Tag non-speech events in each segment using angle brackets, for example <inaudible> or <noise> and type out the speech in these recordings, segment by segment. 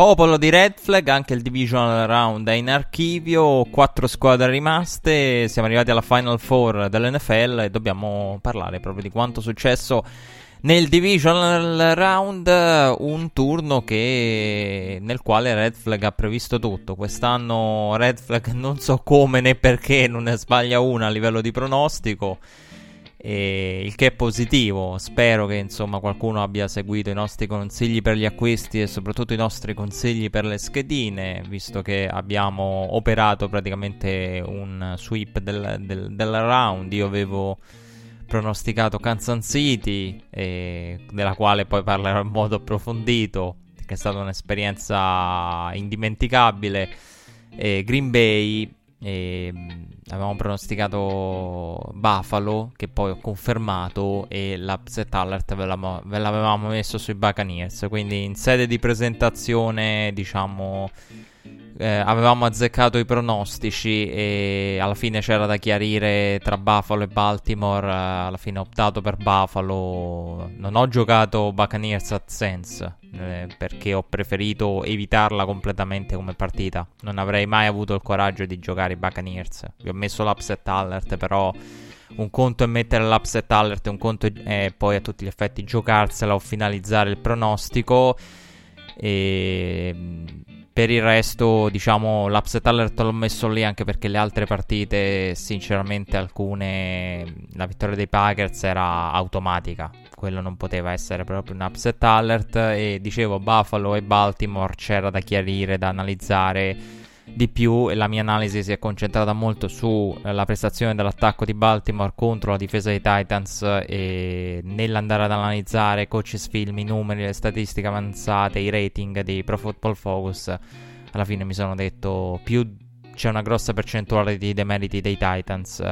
Popolo di Red Flag, anche il Divisional Round è in archivio, quattro squadre rimaste, siamo arrivati alla Final Four dell'NFL e dobbiamo parlare proprio di quanto è successo nel Divisional Round, un turno che, nel quale Red Flag ha previsto tutto. Quest'anno Red Flag non so come né perché non ne sbaglia una a livello di pronostico. E il che è positivo. Spero che insomma qualcuno abbia seguito i nostri consigli per gli acquisti e soprattutto i nostri consigli per le schedine, visto che abbiamo operato praticamente un sweep del, del, del round. Io avevo pronosticato Kansas City, eh, della quale poi parlerò in modo approfondito, che è stata un'esperienza indimenticabile. Eh, Green Bay e, mm, avevamo pronosticato Buffalo, che poi ho confermato, e l'upset alert ve, ve l'avevamo messo sui Buccaneers. Quindi in sede di presentazione, diciamo eh, avevamo azzeccato i pronostici e alla fine c'era da chiarire tra Buffalo e Baltimore. Eh, alla fine ho optato per Buffalo. Non ho giocato Buccaneers at Sense eh, perché ho preferito evitarla completamente come partita. Non avrei mai avuto il coraggio di giocare i Buccaneers. Vi ho messo l'upset alert, però un conto è mettere l'upset alert, un conto è poi a tutti gli effetti giocarsela o finalizzare il pronostico. E per il resto, diciamo, l'upset alert l'ho messo lì anche perché le altre partite, sinceramente, alcune. La vittoria dei Packers era automatica. Quello non poteva essere proprio un upset alert. E dicevo, Buffalo e Baltimore c'era da chiarire, da analizzare di più e la mia analisi si è concentrata molto sulla prestazione dell'attacco di Baltimore contro la difesa dei Titans e nell'andare ad analizzare coaches film, i numeri, le statistiche avanzate, i rating di Pro Football Focus alla fine mi sono detto più c'è una grossa percentuale di demeriti dei Titans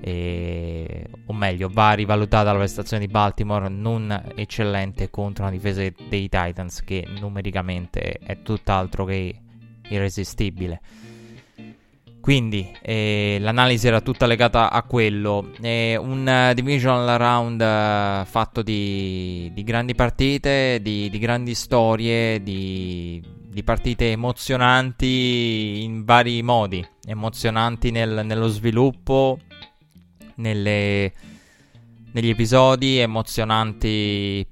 e, o meglio va rivalutata la prestazione di Baltimore non eccellente contro una difesa dei Titans che numericamente è tutt'altro che irresistibile. Quindi eh, l'analisi era tutta legata a quello. Eh, un uh, divisional round uh, fatto di, di, grandi partite, di, di grandi storie, di, di, partite emozionanti in vari modi. Emozionanti nel, nello sviluppo, nelle, negli episodi, emozionanti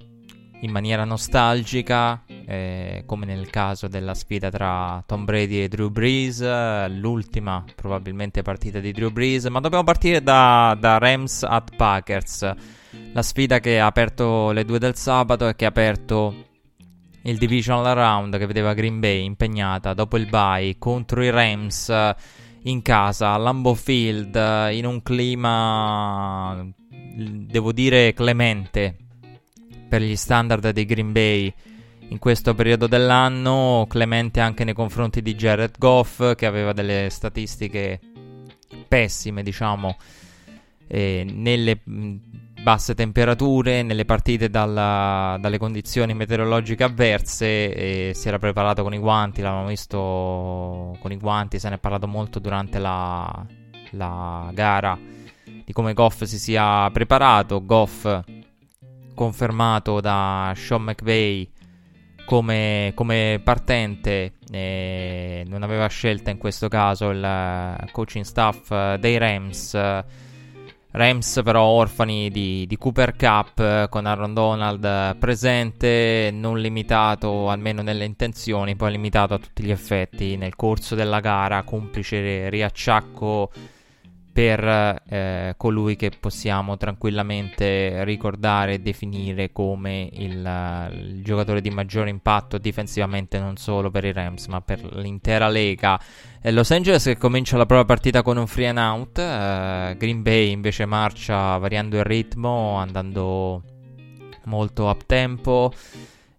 in maniera nostalgica, eh, come nel caso della sfida tra Tom Brady e Drew Brees, l'ultima probabilmente partita di Drew Brees, ma dobbiamo partire da, da Rams at Packers, la sfida che ha aperto le due del sabato e che ha aperto il divisional round che vedeva Green Bay impegnata dopo il bye contro i Rams in casa a Lambeau Field in un clima devo dire clemente per gli standard dei Green Bay in questo periodo dell'anno, clemente anche nei confronti di Jared Goff che aveva delle statistiche pessime, diciamo, eh, nelle basse temperature, nelle partite dalla, dalle condizioni meteorologiche avverse e si era preparato con i guanti, l'avevamo visto con i guanti, se ne è parlato molto durante la, la gara di come Goff si sia preparato. Goff confermato da Sean McVay come, come partente, eh, non aveva scelta in questo caso il coaching staff dei Rams. Rams però orfani di, di, Cooper Cup con Aaron Donald presente, non limitato almeno nelle intenzioni, poi limitato a tutti gli effetti nel corso della gara, complice riacciacco per eh, colui che possiamo tranquillamente ricordare e definire come il, il, giocatore di maggiore impatto difensivamente non solo per i Rams ma per l'intera lega. È Los Angeles che comincia la prova partita con un free and out, eh, Green Bay invece marcia variando il ritmo, andando molto up tempo.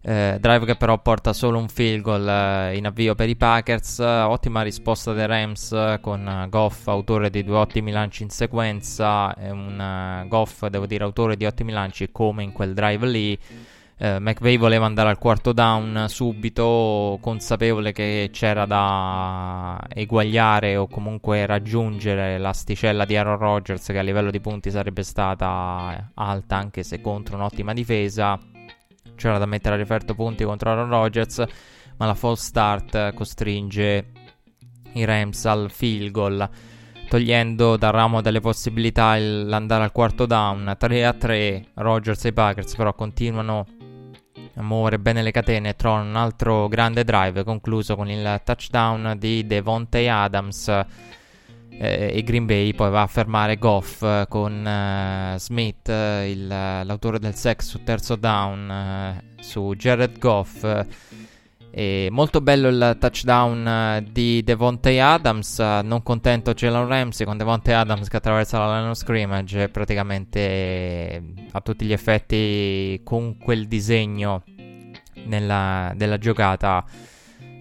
Eh, drive che però porta solo un field goal eh, in avvio per i Packers. ottima risposta dei Rams eh, con eh, Goff, autore di due ottimi lanci in sequenza. E un Goff, devo dire, autore di ottimi lanci come in quel drive lì. Eh, McVay voleva andare al quarto down subito, consapevole che c'era da eguagliare o comunque raggiungere l'asticella di Aaron Rodgers, che a livello di punti sarebbe stata alta anche se contro un'ottima difesa c'era da mettere a referto punti contro Aaron Rodgers, ma la false start costringe i Rams al field goal, togliendo dal ramo delle possibilità l'andare al quarto down. 3 a 3, Rodgers e i Packers però continuano a muovere bene le catene e trovano un altro grande drive concluso con il touchdown di Devontae Adams eh, e Green Bay poi va a fermare Goff eh, con eh, Smith, eh, il, l'autore del sex su terzo down eh, su Jared Goff. E molto bello il touchdown di Devontae Adams. non contento Jalen Ramsey con Devontae Adams che attraversa la line of scrimmage. Praticamente a tutti gli effetti con quel disegno nella, della giocata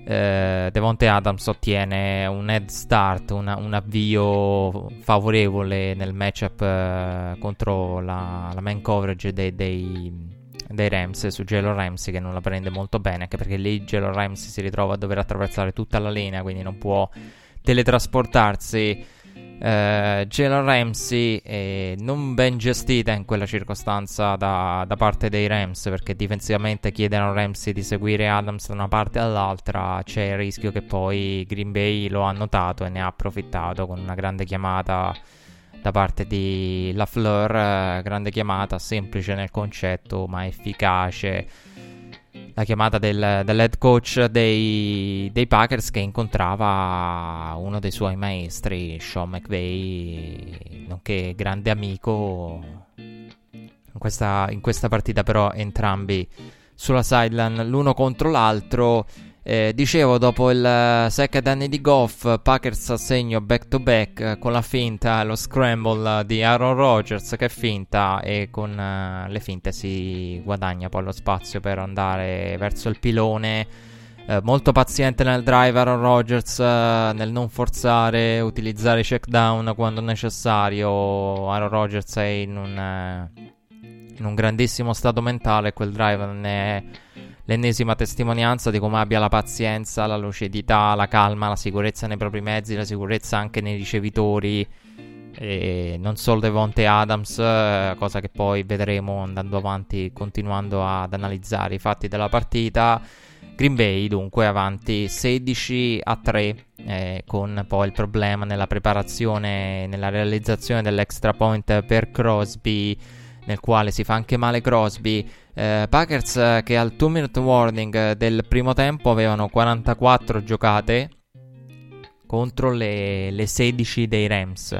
eh, Devonte Adams ottiene un head start, una, un avvio favorevole nel matchup eh, contro la, la, main coverage dei, dei, dei Rams su Jalen Ramsey che non la prende molto bene anche perché lì Jalen Ramsey si ritrova a dover attraversare tutta la linea quindi non può teletrasportarsi eh, Jalen Ramsey eh, non ben gestita in quella circostanza da, da, parte dei Rams perché difensivamente chiedono a Ramsey di seguire Adams da una parte all'altra c'è il rischio che poi Green Bay lo ha notato e ne ha approfittato con una grande chiamata da parte di LaFleur eh, grande chiamata semplice nel concetto ma efficace la chiamata del, dell'head coach dei, dei, Packers che incontrava uno dei suoi maestri, Sean McVay, nonché grande amico. In questa, in questa partita però entrambi sulla sideline l'uno contro l'altro eh, dicevo, dopo il second anni di Goff, Packers a segno back to back con la finta, lo scramble di Aaron Rodgers che finta e con uh, le finte si guadagna poi lo spazio per andare verso il pilone. Eh, molto paziente nel drive Aaron Rodgers, nel non forzare, utilizzare check down quando necessario. Aaron Rodgers è in un, in un grandissimo stato mentale, quel drive non è l'ennesima testimonianza di come abbia la pazienza, la lucidità, la calma, la sicurezza nei propri mezzi, la sicurezza anche nei ricevitori. E non solo Devonte Adams, eh, cosa che poi vedremo andando avanti, continuando ad analizzare i fatti della partita. Green Bay dunque avanti 16 a 3 eh, con poi il problema nella preparazione, nella realizzazione dell'extra point per Crosby nel quale si fa anche male Crosby. Eh, Packers eh, che al 2 minute warning del primo tempo avevano 44 giocate contro le, le 16 dei Rams.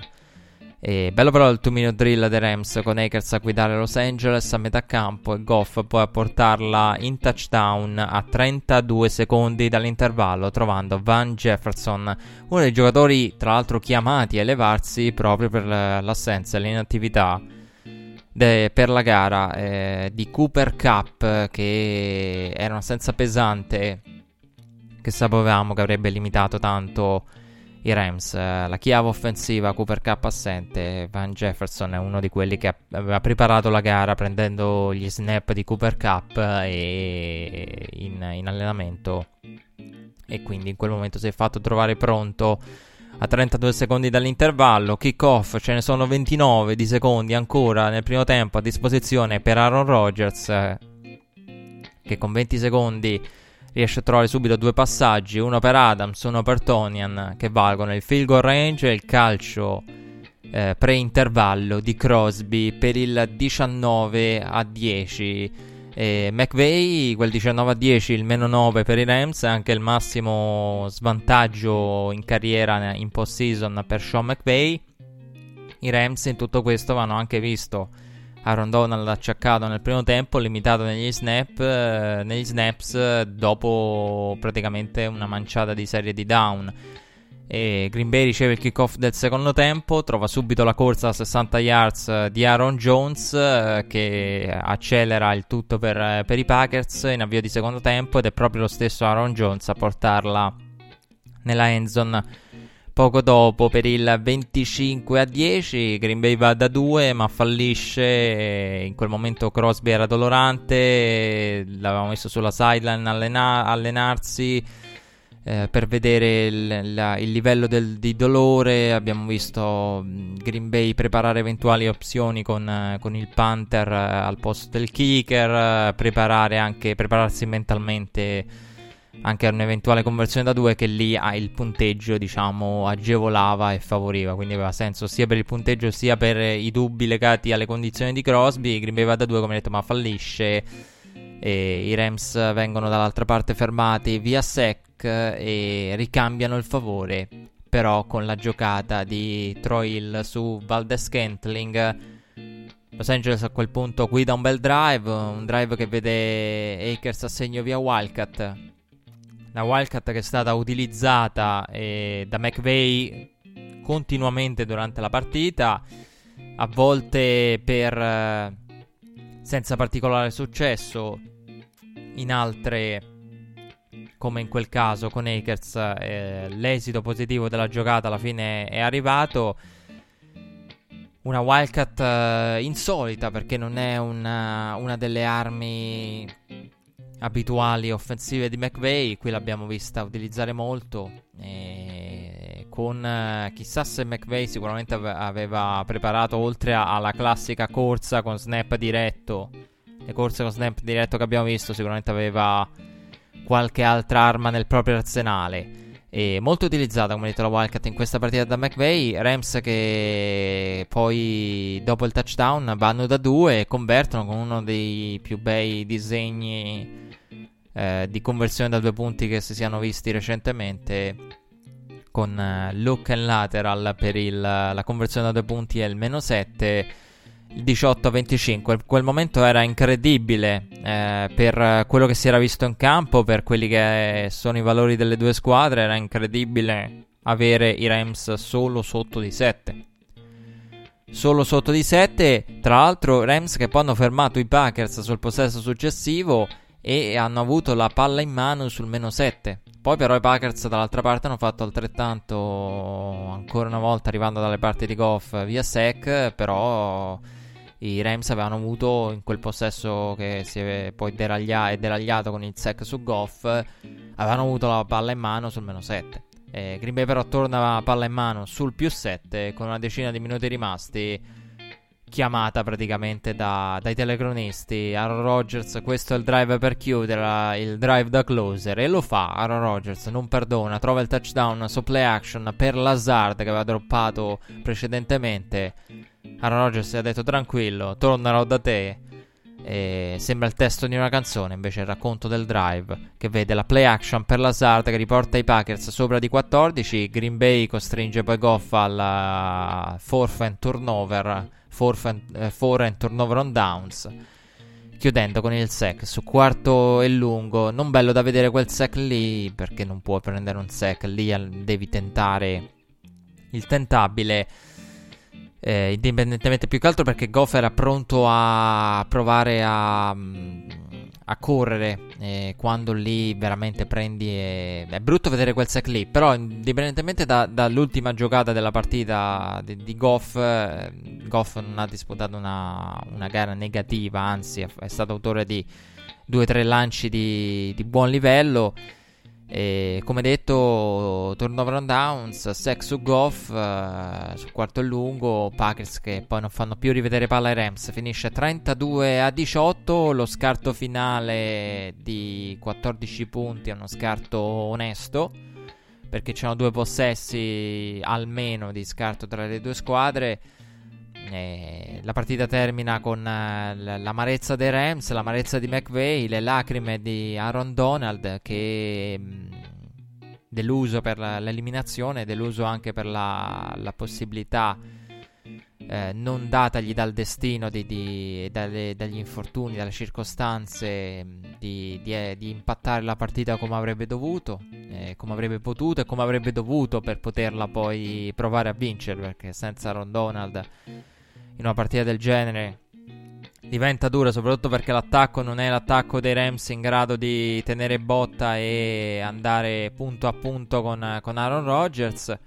E bello però il 2 minute drill dei Rams con Akers a guidare Los Angeles a metà campo e Goff poi a portarla in touchdown a 32 secondi dall'intervallo trovando Van Jefferson, uno dei giocatori tra l'altro chiamati a elevarsi proprio per l'assenza e l'inattività de, per la gara eh, di Cooper Cup che era un'assenza pesante che sapevamo che avrebbe limitato tanto i Rams. Eh, la chiave offensiva Cooper Cup assente, Van Jefferson è uno di quelli che aveva preparato la gara prendendo gli snap di Cooper Cup e in, in allenamento e quindi in quel momento si è fatto trovare pronto a 32 secondi dall'intervallo. Kickoff, ce ne sono 29 di secondi ancora nel primo tempo a disposizione per Aaron Rodgers, che con 20 secondi riesce a trovare subito due passaggi, uno per Adams, uno per Tonian, che valgono il field goal range e il calcio eh, pre-intervallo di Crosby per il 19 a 10. E McVay, quel 19 a 10, il meno 9 per i Rams, anche il massimo svantaggio in carriera in post-season per Sean McVay. I Rams in tutto questo vanno anche visto Aaron Donald acciaccato nel primo tempo, limitato negli snap, eh, negli snaps dopo praticamente una manciata di serie di down. E Green Bay riceve il kickoff del secondo tempo, trova subito la corsa a 60 yards eh, di Aaron Jones eh, che accelera il tutto per, eh, per, i Packers in avvio di secondo tempo ed è proprio lo stesso Aaron Jones a portarla nella endzone Poco dopo, per il 25 a 10, Green Bay va da 2 ma fallisce. In quel momento Crosby era dolorante, l'avevamo messo sulla sideline allena- allenarsi. Eh, per vedere il, la, il livello del, di dolore. Abbiamo visto mm, Green Bay preparare eventuali opzioni con, con il Panther eh, al posto del kicker, eh, anche, prepararsi mentalmente anche a un'eventuale conversione da 2 che lì ha il punteggio diciamo agevolava e favoriva. Quindi aveva senso sia per il punteggio sia per i dubbi legati alle condizioni di Crosby. Green Bay va da 2 come detto ma fallisce e i Rams vengono dall'altra parte fermati via sec e ricambiano il favore però con la giocata di Troy Hill su Valdez Scantling. Los Angeles a quel punto guida un bel drive, un drive che vede Akers a segno via Wildcat. La Wildcat che è stata utilizzata eh, da McVeigh continuamente durante la partita, a volte per eh, senza particolare successo, in altre come in quel caso con Akers eh, l'esito positivo della giocata alla fine è arrivato. Una Wildcat eh, insolita perché non è una, una delle armi abituali offensive di McVeigh, qui l'abbiamo vista utilizzare molto. con eh, chissà se McVeigh sicuramente aveva preparato oltre alla classica corsa con snap diretto. Le corse con snap diretto che abbiamo visto, sicuramente aveva qualche altra arma nel proprio arsenale. E molto utilizzata, come detto la Wildcat in questa partita da McVeigh. Rams che poi dopo il touchdown vanno da due e convertono con uno dei più bei disegni eh, di conversione da due punti che si siano visti recentemente con eh, look and lateral per il, la conversione da due punti è il meno 7 il 18 a 25 quel momento era incredibile eh, per quello che si era visto in campo per quelli che sono i valori delle due squadre era incredibile avere i Rams solo sotto di 7 solo sotto di 7 tra l'altro Rams che poi hanno fermato i Packers sul possesso successivo e hanno avuto la palla in mano sul meno 7. Poi però i Packers dall'altra parte hanno fatto altrettanto ancora una volta arrivando dalle parti di Goff via sec, però i Rams avevano avuto in quel possesso che si è poi deraglia- è deragliato con il sec su Goff, avevano avuto la palla in mano sul meno 7. Eh, Green Bay però torna la palla in mano sul più 7 con una decina di minuti rimasti chiamata praticamente da, dai telecronisti. Aaron Rodgers, questo è il drive per chiudere, il drive da closer. E lo fa. Aaron Rodgers non perdona, trova il touchdown su play action per Lazard che aveva droppato precedentemente. Aaron Rodgers si ha detto tranquillo, tornerò da te. E sembra il testo di una canzone, invece il racconto del drive che vede la play action per Lazard che riporta i Packers sopra di 14. Green Bay costringe poi Goff fourth and turnover 4 and, and turnover on downs chiudendo con il sec su quarto e lungo. Non bello da vedere quel sec lì, perché non puoi prendere un sec lì, devi tentare il tentabile. Eh, indipendentemente più che altro perché Goff era pronto a provare a, a correre eh, quando lì veramente prendi e... è brutto vedere quel sack lì però indipendentemente da, dall'ultima giocata della partita di, di Goff eh, Goff non ha disputato una, una gara negativa anzi è, è stato autore di due o tre lanci di, di buon livello e come detto, turnover on downs, sex su Goff, uh, sul quarto e lungo, Packers che poi non fanno più rivedere palla ai Rams, finisce 32 a 18, lo scarto finale di 14 punti è uno scarto onesto, perché c'erano due possessi almeno di scarto tra le due squadre. E la partita termina con uh, l'amarezza dei Rams, l'amarezza di McVeigh, le lacrime di Aaron Donald che mh, mm, deluso per l'eliminazione, deluso anche per la, la possibilità eh, non datagli dal destino, di, di, dalle, dagli infortuni, dalle circostanze, mm, di, di, eh, di, impattare la partita come avrebbe dovuto, eh, come avrebbe potuto e come avrebbe dovuto per poterla poi provare a vincere, perché senza Ron Donald in una partita del genere diventa dura, soprattutto perché l'attacco non è l'attacco dei Rams in grado di tenere botta e andare punto a punto con, con Aaron Rodgers.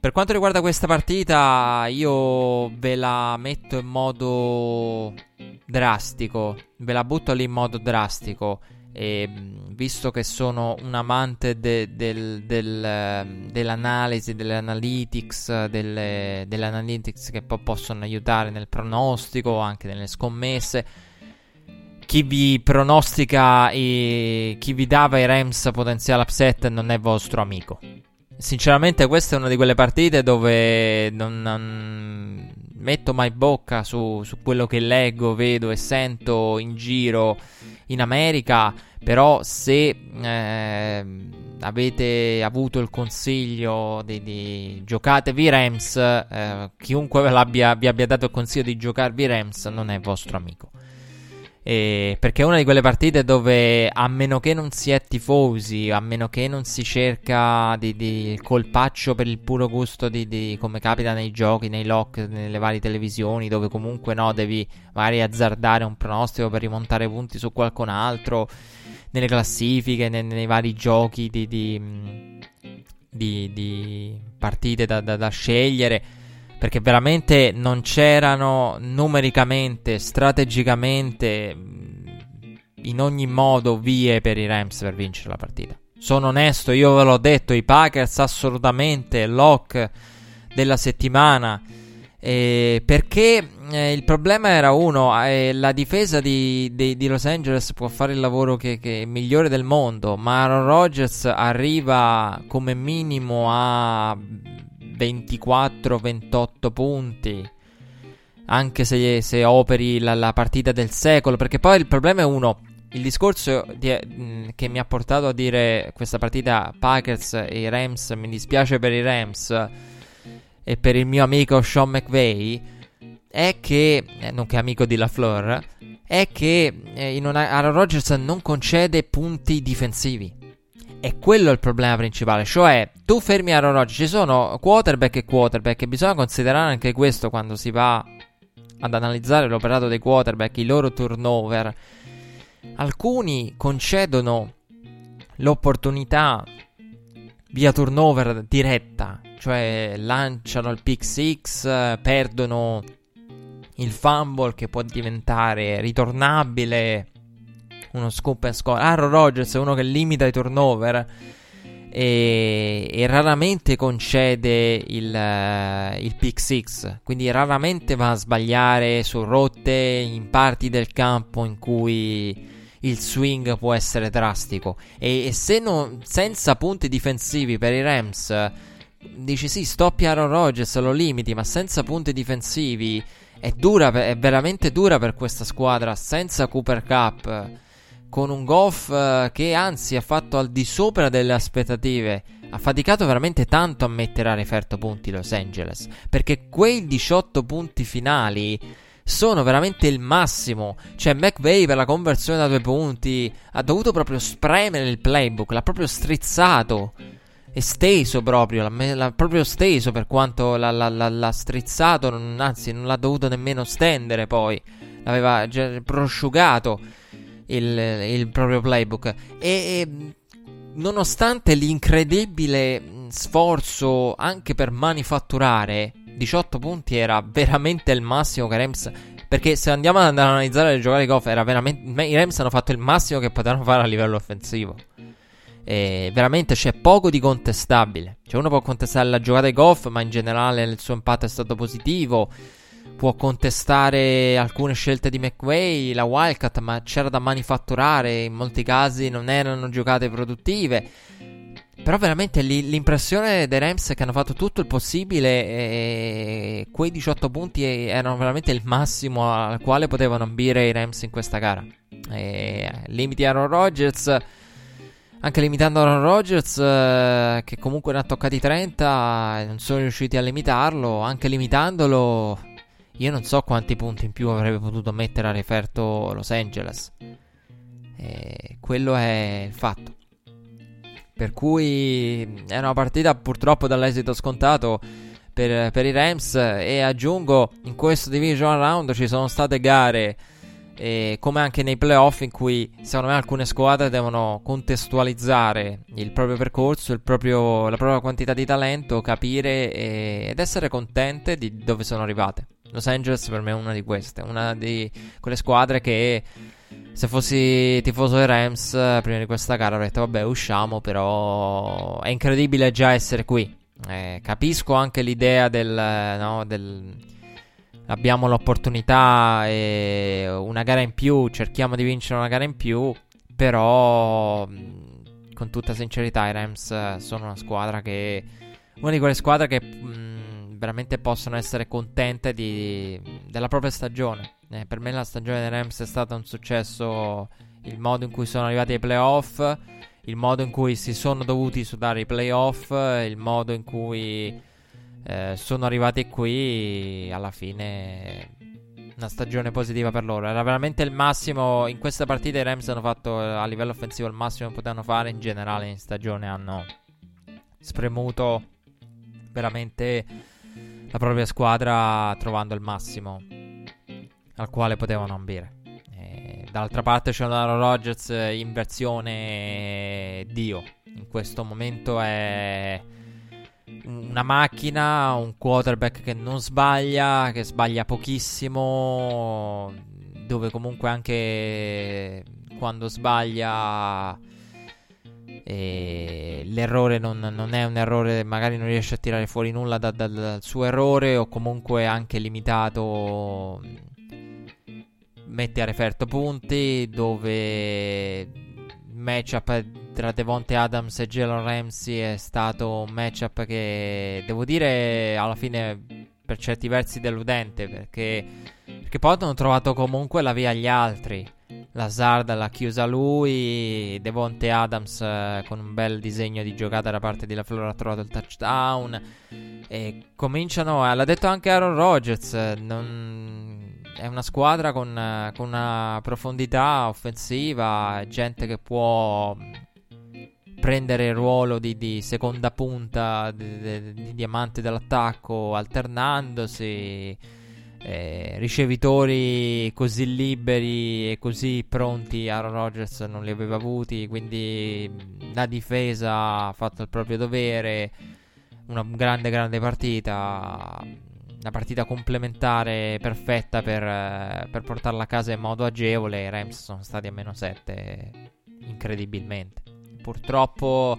Per quanto riguarda questa partita, io ve la metto in modo drastico, ve la butto lì in modo drastico. E, visto che sono un amante de, del, del, ehm, dell'analisi, delle analytics, delle, delle analytics che poi possono aiutare nel pronostico, anche nelle scommesse, chi vi pronostica e chi vi dava i Rams potenziale upset non è vostro amico. Sinceramente, questa è una di quelle partite dove non, non metto mai bocca su, su, quello che leggo, vedo e sento in giro in America. Però, se eh, avete avuto il consiglio di, di giocatevi Rams, eh, chiunque vi abbia, dato il consiglio di giocarvi Rams non è vostro amico. Eh, perché è una di quelle partite dove a meno che non si è tifosi, a meno che non si cerca di, di colpaccio per il puro gusto di, di, come capita nei giochi, nei lock, nelle varie televisioni, dove comunque no, devi magari azzardare un pronostico per rimontare punti su qualcun altro, nelle classifiche, nei, nei vari giochi di, di partite da, da, da scegliere perché veramente non c'erano numericamente, strategicamente, in ogni modo vie per i Rams per vincere la partita. Sono onesto, io ve l'ho detto, i Packers assolutamente lock della settimana. Eh, perché eh, il problema era uno, eh, la difesa di, di, di, Los Angeles può fare il lavoro che, che, è migliore del mondo, ma Aaron Rodgers arriva come minimo a 24-28 punti. Anche se, se operi la, la, partita del secolo. Perché poi il problema è uno. Il discorso di, che mi ha portato a dire questa partita Packers e Rams. Mi dispiace per i Rams e per il mio amico Sean McVay. È che, eh, amico di LaFleur, è che eh, Aaron Rodgers non concede punti difensivi. E quello è il problema principale. Cioè, tu fermi Aaron Rodgers. Ci sono quarterback e quarterback. E bisogna considerare anche questo quando si va ad analizzare l'operato dei quarterback, i loro turnover. Alcuni concedono l'opportunità via turnover diretta, cioè lanciano il pick 6, perdono il fumble che può diventare ritornabile uno scoop and score. Aaron Rodgers è uno che limita i turnover e, e raramente concede il, uh, il pick 6, quindi raramente va a sbagliare su rotte in parti del campo in cui il swing può essere drastico. E, e se non, senza punti difensivi per i Rams, dici sì, stoppi Aaron Rodgers, lo limiti, ma senza punti difensivi è dura, è veramente dura per questa squadra senza Cooper Cup con un Goff uh, che anzi ha fatto al di sopra delle aspettative. Ha faticato veramente tanto a mettere a referto punti Los Angeles. Perché quei 18 punti finali sono veramente il massimo. Cioè, McVay per la conversione da due punti ha dovuto proprio spremere il playbook, l'ha proprio strizzato. Esteso proprio, l'ha, l'ha proprio steso per quanto l'ha, l'ha, l'ha strizzato, non, anzi non l'ha dovuto nemmeno stendere poi, l'aveva prosciugato il, il proprio playbook. E, e nonostante l'incredibile sforzo anche per manifatturare 18 punti era veramente il massimo che Rams perché se andiamo ad analizzare le giocate di golf era veramente i Rams hanno fatto il massimo che potevano fare a livello offensivo. E veramente c'è poco di contestabile. Cioè uno può contestare la giocata di golf ma in generale il suo impatto è stato positivo può contestare alcune scelte di McVay, la Wildcat, ma c'era da manifatturare, in molti casi non erano giocate produttive. Però veramente l'impressione dei Rams è che hanno fatto tutto il possibile e quei 18 punti erano veramente il massimo al quale potevano ambire i Rams in questa gara. E limiti Aaron Rodgers anche limitando Aaron Rodgers, eh, che comunque ne ha toccati 30, non sono riusciti a limitarlo. Anche limitandolo, io non so quanti punti in più avrebbe potuto mettere a referto Los Angeles. E quello è il fatto. Per cui è una partita purtroppo dall'esito scontato per, per i Rams. E aggiungo, in questo division round ci sono state gare e come anche nei playoff in cui secondo me alcune squadre devono contestualizzare il proprio percorso, il proprio, la propria quantità di talento, capire e, ed essere contente di dove sono arrivate. Los Angeles per me è una di queste, una di quelle squadre che se fossi tifoso dei Rams prima di questa gara avrei detto vabbè usciamo, però è incredibile già essere qui. Eh, capisco anche l'idea del, no, del abbiamo l'opportunità e una gara in più, cerchiamo di vincere una gara in più, però con tutta sincerità i Rams sono una squadra che una di quelle squadre che mh, veramente possono essere contente di, della propria stagione. Eh, per me la stagione dei Rams è stata un successo il modo in cui sono arrivati ai playoff, il modo in cui si sono dovuti sudare i playoff, il modo in cui eh, sono arrivati qui alla fine una stagione positiva per loro. Era veramente il massimo. In questa partita i Rams hanno fatto a livello offensivo il massimo che potevano fare. In generale, in stagione hanno spremuto veramente la propria squadra trovando il massimo al quale potevano ambire. dall'altra parte c'è un Aaron Rodgers in versione Dio. In questo momento è una macchina, un quarterback che non sbaglia, che sbaglia pochissimo, dove comunque anche quando sbaglia eh, l'errore non, non, è un errore, magari non riesce a tirare fuori nulla da, da, dal suo errore o comunque anche limitato mette a referto punti dove matchup tra Devonte Adams e Jalen Ramsey è stato un matchup che devo dire alla fine per certi versi deludente perché, perché poi hanno trovato comunque la via agli altri. Lazard l'ha chiusa lui, Devonte Adams eh, con un bel disegno di giocata da parte di La Flora ha trovato il touchdown e cominciano, eh, l'ha detto anche Aaron Rodgers, non, è una squadra con, con una profondità offensiva, gente che può prendere il ruolo di, di seconda punta, di, di, di, diamante dell'attacco, alternandosi. Eh, ricevitori così liberi e così pronti Aaron Rodgers non li aveva avuti quindi la difesa ha fatto il proprio dovere. Una grande grande partita una partita complementare perfetta per, per portarla a casa in modo agevole. I Rams sono stati a meno 7 incredibilmente. Purtroppo,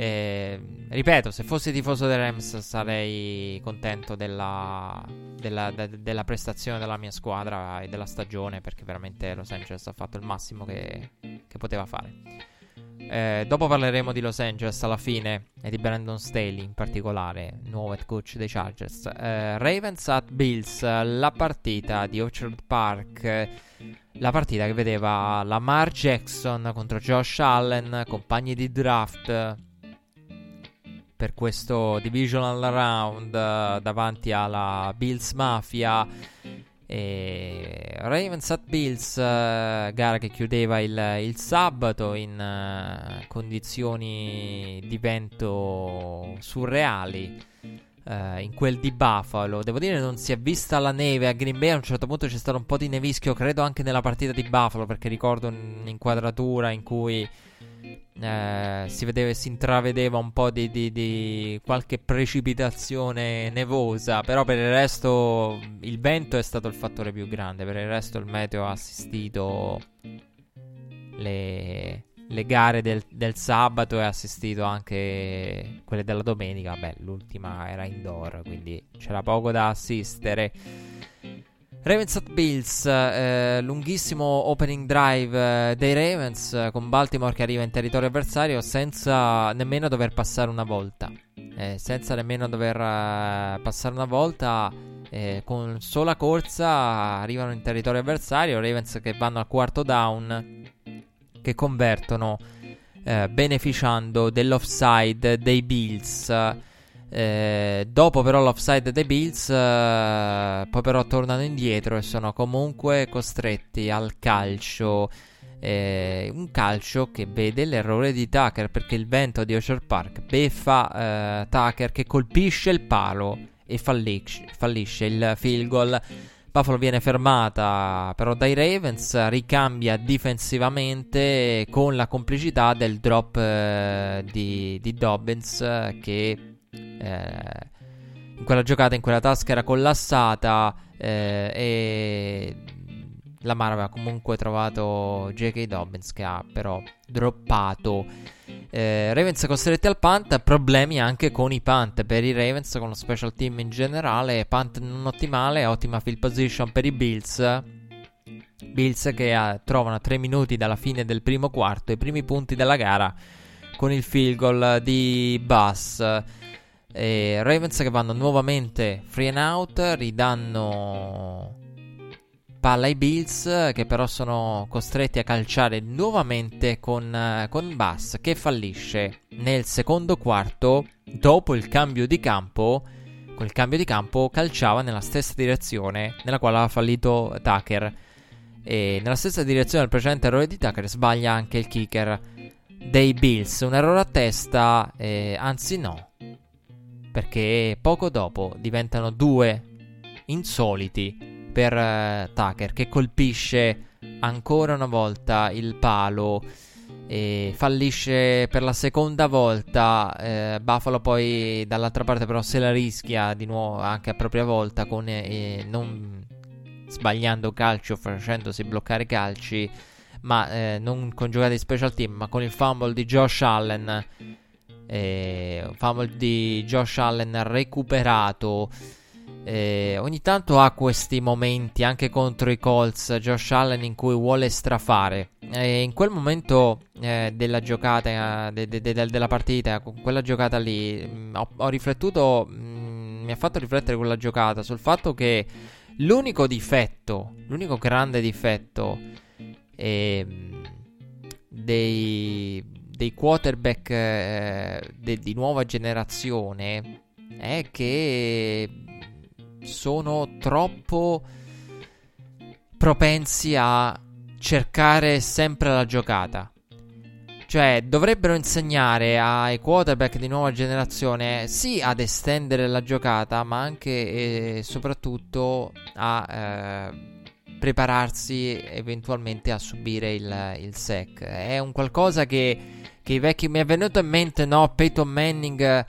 eh, ripeto, se fossi tifoso dei Rams sarei contento della, della, de, della, prestazione della mia squadra e della stagione perché veramente Los Angeles ha fatto il massimo che, che poteva fare. Eh, dopo parleremo di Los Angeles alla fine e di Brandon Staley in particolare, nuovo head coach dei Chargers. Eh, Ravens at Bills, la partita di Orchard Park la partita che vedeva Lamar Jackson contro Josh Allen, compagni di draft per questo divisional round davanti alla Bills Mafia. E Ravens at Bills, uh, gara che chiudeva il, il sabato in uh, condizioni di vento surreali Uh, in quel di Buffalo. Devo dire, non si è vista la neve a Green Bay. A un certo punto c'è stato un po' di nevischio, credo anche nella partita di Buffalo. Perché ricordo un'inquadratura in cui uh, si vedeva si intravedeva un po' di, di, di, qualche precipitazione nevosa. Però per il resto il vento è stato il fattore più grande. Per il resto il meteo ha assistito le le gare del, del, sabato e assistito anche quelle della domenica. Beh, l'ultima era indoor, quindi c'era poco da assistere. Ravens at Bills, eh, lunghissimo opening drive eh, dei Ravens eh, con Baltimore che arriva in territorio avversario senza nemmeno dover passare una volta. Eh, senza nemmeno dover eh, passare una volta, eh, con sola corsa arrivano in territorio avversario. Ravens che vanno al quarto down che convertono beneficiando dell'offside dei Bills. Eh, dopo però l'offside dei Bills, eh, poi però tornano indietro e sono comunque costretti al calcio. Eh, un calcio che vede l'errore di Tucker perché il vento di Ocean Park beffa eh, Tucker che colpisce il palo e fallisce, fallisce il field goal. Buffalo viene fermata però dai Ravens, ricambia difensivamente con la complicità del drop eh, di, di, Dobbins che eh, in quella giocata, in quella tasca era collassata eh, e Lamar aveva comunque trovato J.K. Dobbins che ha però droppato. Eh, Ravens costretti al punt, problemi anche con i punt per i Ravens, con lo special team in generale, punt non ottimale, ottima field position per i Bills. Bills che uh, trovano a 3 minuti dalla fine del primo quarto i primi punti della gara con il field goal di Bass. E Ravens che vanno nuovamente free and out, ridanno palla ai Bills che però sono costretti a calciare nuovamente con, con Bass che fallisce nel secondo quarto dopo il cambio di campo. Quel cambio di campo calciava nella stessa direzione nella quale aveva fallito Tucker. E nella stessa direzione del precedente errore di Tucker sbaglia anche il kicker dei Bills. Un errore a testa, eh, anzi no, perché poco dopo diventano due insoliti per uh, Tucker che colpisce ancora una volta il palo e fallisce per la seconda volta. Eh, Buffalo poi dall'altra parte però se la rischia di nuovo anche a propria volta con eh, non sbagliando calcio, facendosi bloccare calci, ma eh, non con giocate di special team, ma con il fumble di Josh Allen. Eh, fumble di Josh Allen recuperato eh, ogni tanto ha questi momenti anche contro i Colts, Josh Allen, in cui vuole strafare. E in quel momento eh, della giocata, de, de, de, della partita, quella giocata lì, mh, mm, ho, ho, riflettuto, mh, mm, mi ha fatto riflettere quella giocata sul fatto che l'unico difetto, l'unico grande difetto eh, dei, dei quarterback eh, di nuova generazione è che sono troppo propensi a cercare sempre la giocata. Cioè, dovrebbero insegnare ai quarterback di nuova generazione sì ad estendere la giocata, ma anche e soprattutto a eh, prepararsi eventualmente a subire il, il sec. È un qualcosa che, che i vecchi mi è venuto in mente, no? Peyton Manning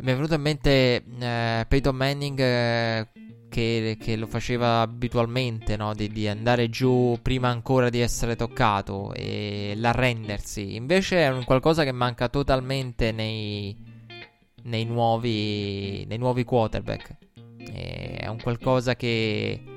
mi è venuto in mente eh, Peyton Manning eh, che, che, lo faceva abitualmente, no? di, di, andare giù prima ancora di essere toccato e l'arrendersi. Invece è un qualcosa che manca totalmente nei, nei, nuovi, nei nuovi quarterback. E è un qualcosa che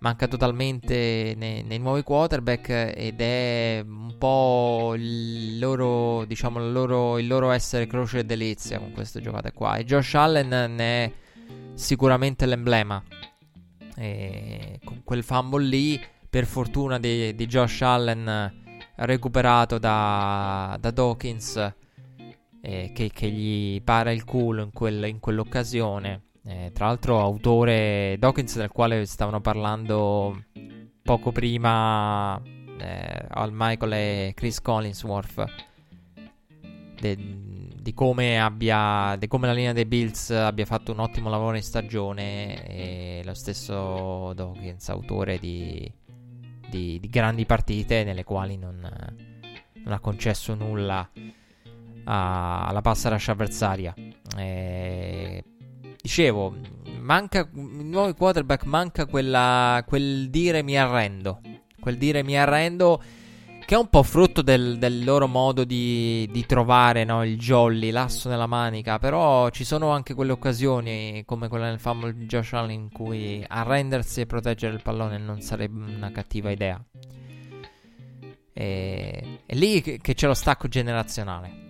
manca totalmente nei, nei, nuovi quarterback ed è un po' il loro, diciamo, il loro, il loro essere croce e delizia con queste giocate qua. E Josh Allen ne è sicuramente l'emblema. E con quel fumble lì, per fortuna di, di Josh Allen, recuperato da, da Dawkins, eh, che, che, gli para il culo in, quel, in quell'occasione. Eh, tra l'altro, autore Dawkins, del quale stavano parlando poco prima eh, Al Michael e Chris Collinsworth. De, di, come abbia, di come la linea dei Bills abbia fatto un ottimo lavoro in stagione. E lo stesso Dawkins, autore di, di, di grandi partite nelle quali non, non ha concesso nulla alla passa rush avversaria. Eh, Dicevo, manca il nuovo quarterback manca quella, quel dire mi arrendo. Quel dire mi arrendo che è un po' frutto del, del loro modo di, di trovare no, il jolly, l'asso nella manica. Però ci sono anche quelle occasioni, come quella nel famoso Josh Allen, in cui arrendersi e proteggere il pallone non sarebbe una cattiva idea. E, è lì che, che c'è lo stacco generazionale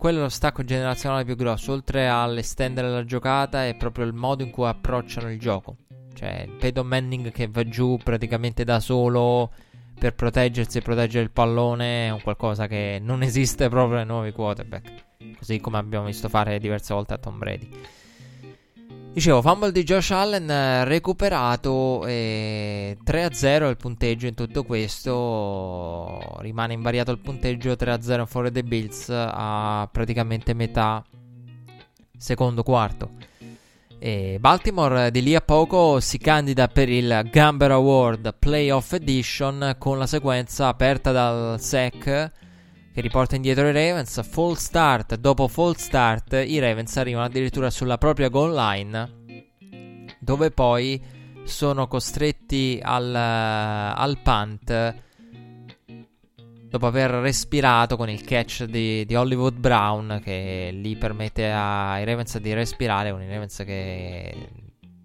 quello è lo stacco generazionale più grosso. Oltre all'estendere la giocata, è proprio il modo in cui approcciano il gioco. Cioè, Peyton Manning che va giù praticamente da solo per proteggersi e proteggere il pallone è un qualcosa che non esiste proprio nei nuovi quarterback. Così come abbiamo visto fare diverse volte a Tom Brady. Dicevo, fumble di Josh Allen recuperato e 3-0 il punteggio in tutto questo. Rimane invariato il punteggio 3-0 fuori dei Bills a praticamente metà secondo quarto. E Baltimore di lì a poco si candida per il Gamber Award Playoff Edition con la sequenza aperta dal SEC che riporta indietro i Ravens. Full start, dopo full start, i Ravens arrivano addirittura sulla propria goal line, dove poi sono costretti al, al punt dopo aver respirato con il catch di, di, Hollywood Brown che lì permette ai Ravens di respirare con i Ravens che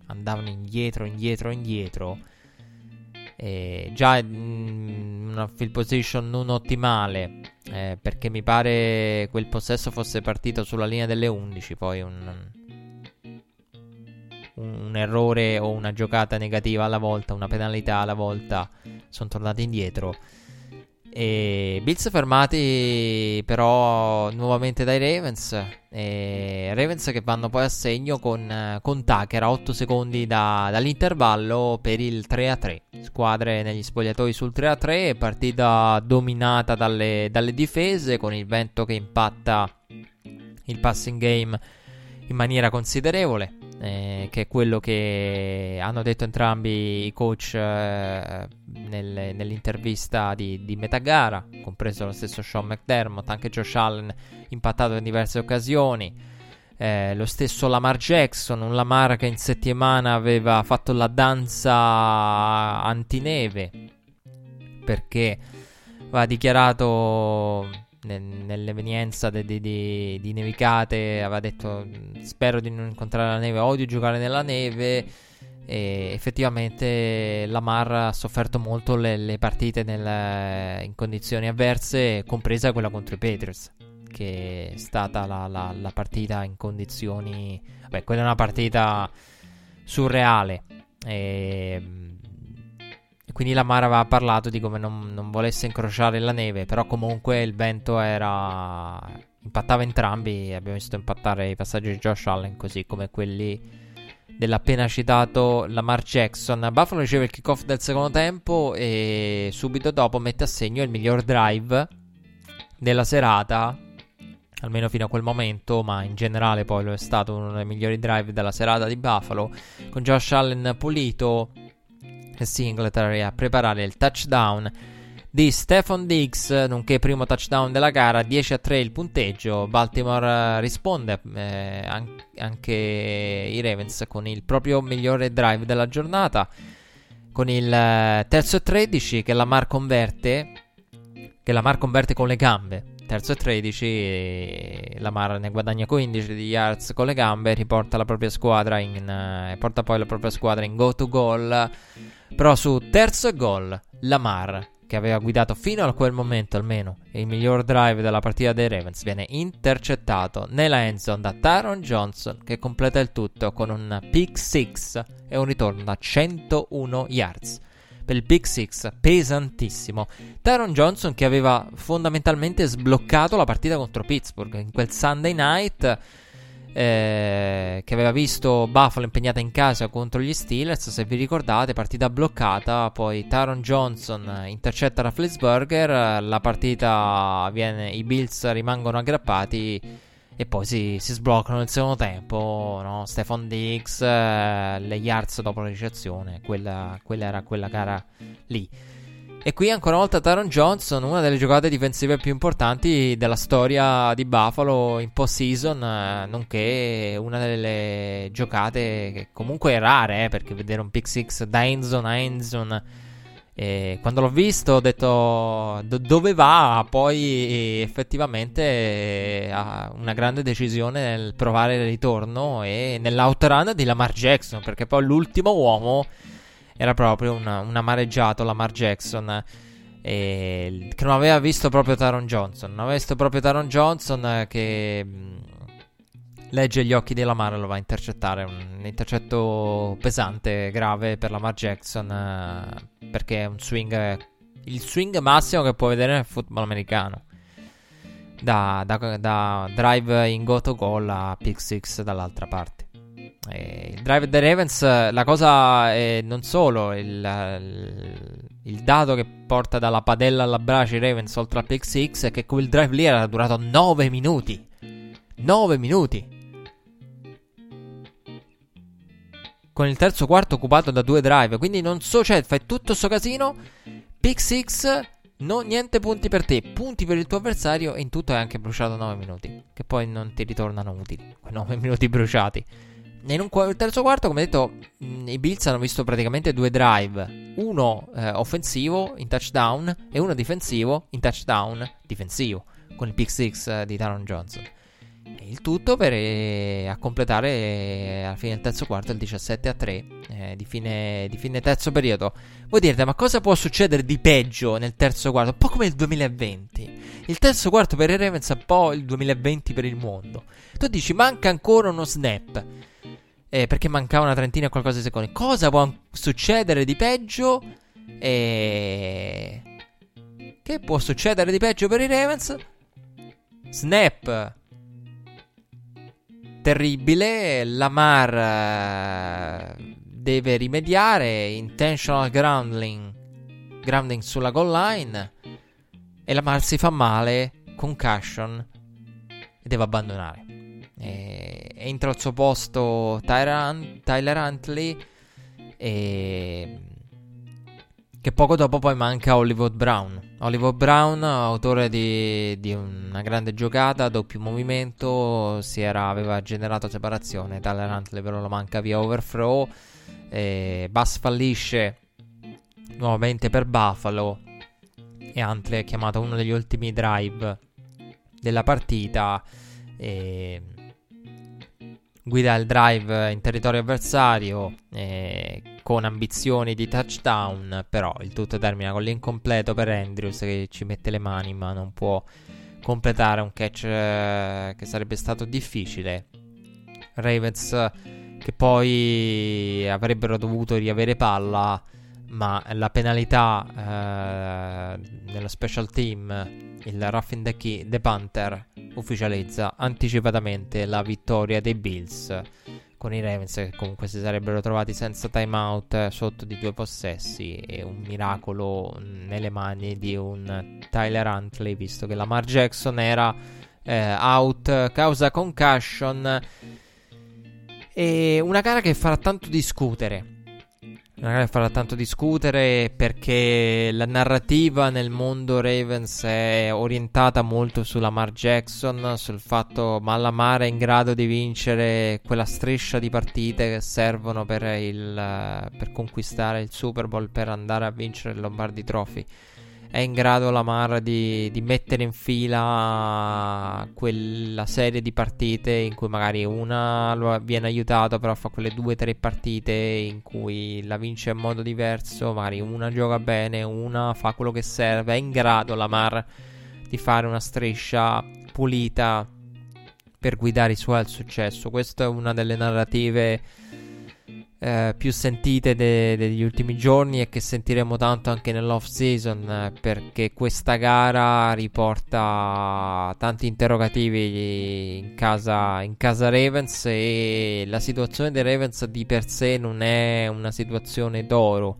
andavano indietro, indietro, indietro eh, già in una field position non ottimale eh, perché mi pare quel possesso fosse partito sulla linea delle 11 poi un, un errore o una giocata negativa alla volta una penalità alla volta sono tornati indietro e Bills fermati però nuovamente dai Ravens. E Ravens che vanno poi a segno con, con Tucker a 8 secondi da, dall'intervallo per il 3-3. Squadre negli spogliatoi sul 3-3. Partita dominata dalle, dalle difese con il vento che impatta il passing game in maniera considerevole eh, che è quello che hanno detto entrambi i coach eh, nel, nell'intervista di, di metà gara, compreso lo stesso Sean McDermott, anche Josh Allen impattato in diverse occasioni. Eh, lo stesso Lamar Jackson, un Lamar che in settimana aveva fatto la danza antineve perché aveva dichiarato nell'evenienza di, di, di, di, nevicate aveva detto spero di non incontrare la neve, odio giocare nella neve. E effettivamente Lamar ha sofferto molto le, le partite nel, in condizioni avverse, compresa quella contro i Patriots che è stata la, la, la partita in condizioni... Beh, quella è una partita surreale. E quindi la Mara aveva parlato di come non, non, volesse incrociare la neve, però comunque il vento era... impattava entrambi, abbiamo visto impattare i passaggi di Josh Allen così come quelli dell'appena citato Lamar Jackson. Buffalo riceve il kickoff del secondo tempo e subito dopo mette a segno il miglior drive della serata, almeno fino a quel momento, ma in generale poi lo è stato uno dei migliori drive della serata di Buffalo, con Josh Allen pulito Singletary a preparare il touchdown di Stefan Diggs, nonché primo touchdown della gara, 10 a 3 il punteggio. Baltimore eh, risponde eh, an- anche i Ravens con il proprio migliore drive della giornata, con il eh, terzo e 13 che la converte, che la Mar converte con le gambe. Terzo e 13, la Mar ne guadagna 15 di yards con le gambe, riporta la propria squadra in, eh, porta poi la propria squadra in go to goal però su terzo e gol, Lamar, che aveva guidato fino a quel momento almeno il miglior drive della partita dei Ravens, viene intercettato nella endzone da Tyron Johnson che completa il tutto con un pick 6 e un ritorno da 101 yards. Per il pick 6 pesantissimo. Tyron Johnson che aveva fondamentalmente sbloccato la partita contro Pittsburgh in quel Sunday night eh, che aveva visto Buffalo impegnata in casa contro gli Steelers. Se vi ricordate, partita bloccata. Poi Taron Johnson intercetta la Flitzburger. La partita viene. I Bills rimangono aggrappati. E poi si, si sbloccano nel secondo tempo. No? Stefan Diggs, eh, le yards dopo la ricezione. Quella, quella era quella gara lì. E qui ancora una volta Taron Johnson, una delle giocate difensive più importanti della storia di Buffalo in post-season, eh, nonché una delle giocate che comunque è rare, eh, perché vedere un pick 6 da endzone a endzone... E quando l'ho visto ho detto do- dove va, poi effettivamente ha una grande decisione nel provare il ritorno e nell'outrun di Lamar Jackson, perché poi l'ultimo uomo era proprio una, un amareggiato Lamar Jackson. Eh, che non aveva visto proprio Taron Johnson. Non aveva visto proprio Taron Johnson eh, che mm, legge gli occhi di Lamar e lo va a intercettare. Un, intercetto pesante, grave per Lamar Jackson. Eh, perché è un swing il swing massimo che puoi vedere nel football americano. Da, da, da drive in go to goal a pick six dall'altra parte. E il drive dei Ravens, la cosa è non solo il, il, il, dato che porta dalla padella alla brace i Ravens oltre al pick six è che quel drive lì era durato 9 minuti. 9 minuti. Con il terzo quarto occupato da due drive. Quindi non so, cioè, fai tutto sto casino. Pick 6, no, niente punti per te, punti per il tuo avversario. E in tutto hai anche bruciato 9 minuti. Che poi non ti ritornano utili. Quei 9 <laughs> minuti bruciati. In un terzo quarto, come detto, mh, i Bills hanno visto praticamente due drive. Uno eh, offensivo in touchdown e uno difensivo in touchdown difensivo. Con il pick 6 eh, di Taron Johnson. Il tutto per eh, a completare eh, alla fine del terzo quarto il 17 a 3 eh, di, fine, di, fine, terzo periodo. Voi direte, ma cosa può succedere di peggio nel terzo quarto? Un po' come il 2020. Il terzo quarto per i Ravens è un po' il 2020 per il mondo. Tu dici, manca ancora uno snap. Eh, perché mancava una trentina e qualcosa di secondi. Cosa può succedere di peggio? Eh... Che può succedere di peggio per i Ravens? Snap terribile. Lamar uh, deve rimediare. Intentional grounding, grounding sulla goal line. E Lamar si fa male. Concussion. E deve abbandonare. E, entra al suo posto Tyler, Tyler Huntley. E che poco dopo poi manca Hollywood Brown. Hollywood Brown, autore di, di una grande giocata, doppio movimento, era, aveva generato separazione. Tyler Huntley però lo manca via overthrow. Eh, Bass fallisce nuovamente per Buffalo. E Huntley è chiamato uno degli ultimi drive della partita. E guida il drive in territorio avversario eh, con ambizioni di touchdown, però il tutto termina con l'incompleto per Andrews che ci mette le mani ma non può completare un catch eh, che sarebbe stato difficile. Ravens che poi avrebbero dovuto riavere palla ma la penalità eh, special team, il Ruffin the, Key, the Panther ufficializza anticipatamente la vittoria dei Bills con i Ravens che comunque si sarebbero trovati senza timeout sotto di due possessi e un miracolo nelle mani di un Tyler Huntley visto che Lamar Jackson era eh, out causa concussion. E una gara che farà tanto discutere che farà tanto discutere perché la narrativa nel mondo Ravens è orientata molto sulla Mar Jackson, sul fatto ma la Mar è in grado di vincere quella striscia di partite che servono per, il, per conquistare il Super Bowl, per andare a vincere il Lombardi Trophy è in grado Lamar di, di, mettere in fila quella serie di partite in cui magari una viene aiutato, però fa quelle due o tre partite in cui la vince in modo diverso, magari una gioca bene, una fa quello che serve, è in grado Lamar di fare una striscia pulita per guidare i suoi al successo. Questa è una delle narrative eh, più sentite de- degli ultimi giorni e che sentiremo tanto anche nell'off season eh, perché questa gara riporta tanti interrogativi in casa, in casa Ravens e la situazione dei Ravens di per sé non è una situazione d'oro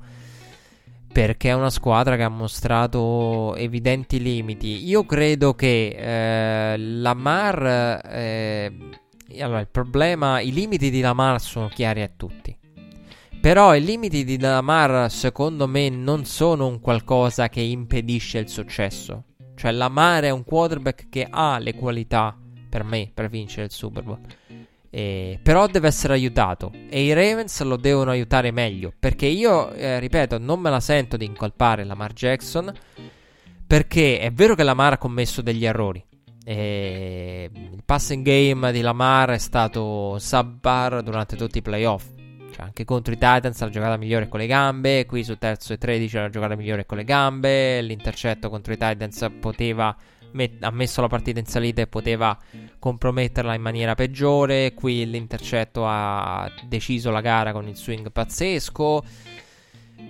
perché è una squadra che ha mostrato evidenti limiti. Io credo che eh, Lamar. Eh, allora, il problema, i limiti di Lamar sono chiari a tutti. Però i limiti di Lamar, secondo me, non sono un qualcosa che impedisce il successo. Cioè, Lamar è un quarterback che ha le qualità per me per vincere il Super Bowl. Eh, però deve essere aiutato e i Ravens lo devono aiutare meglio perché io, eh, ripeto, non me la sento di incolpare Lamar Jackson perché è vero che Lamar ha commesso degli errori. Eh, il passing game di Lamar è stato subpar durante tutti i playoff. Cioè, anche contro i Titans la giocata migliore con le gambe. Qui su terzo e 13 la giocata migliore con le gambe. L'intercetto contro i Titans poteva. Ha messo la partita in salita e poteva comprometterla in maniera peggiore. Qui l'intercetto ha deciso la gara con il swing pazzesco.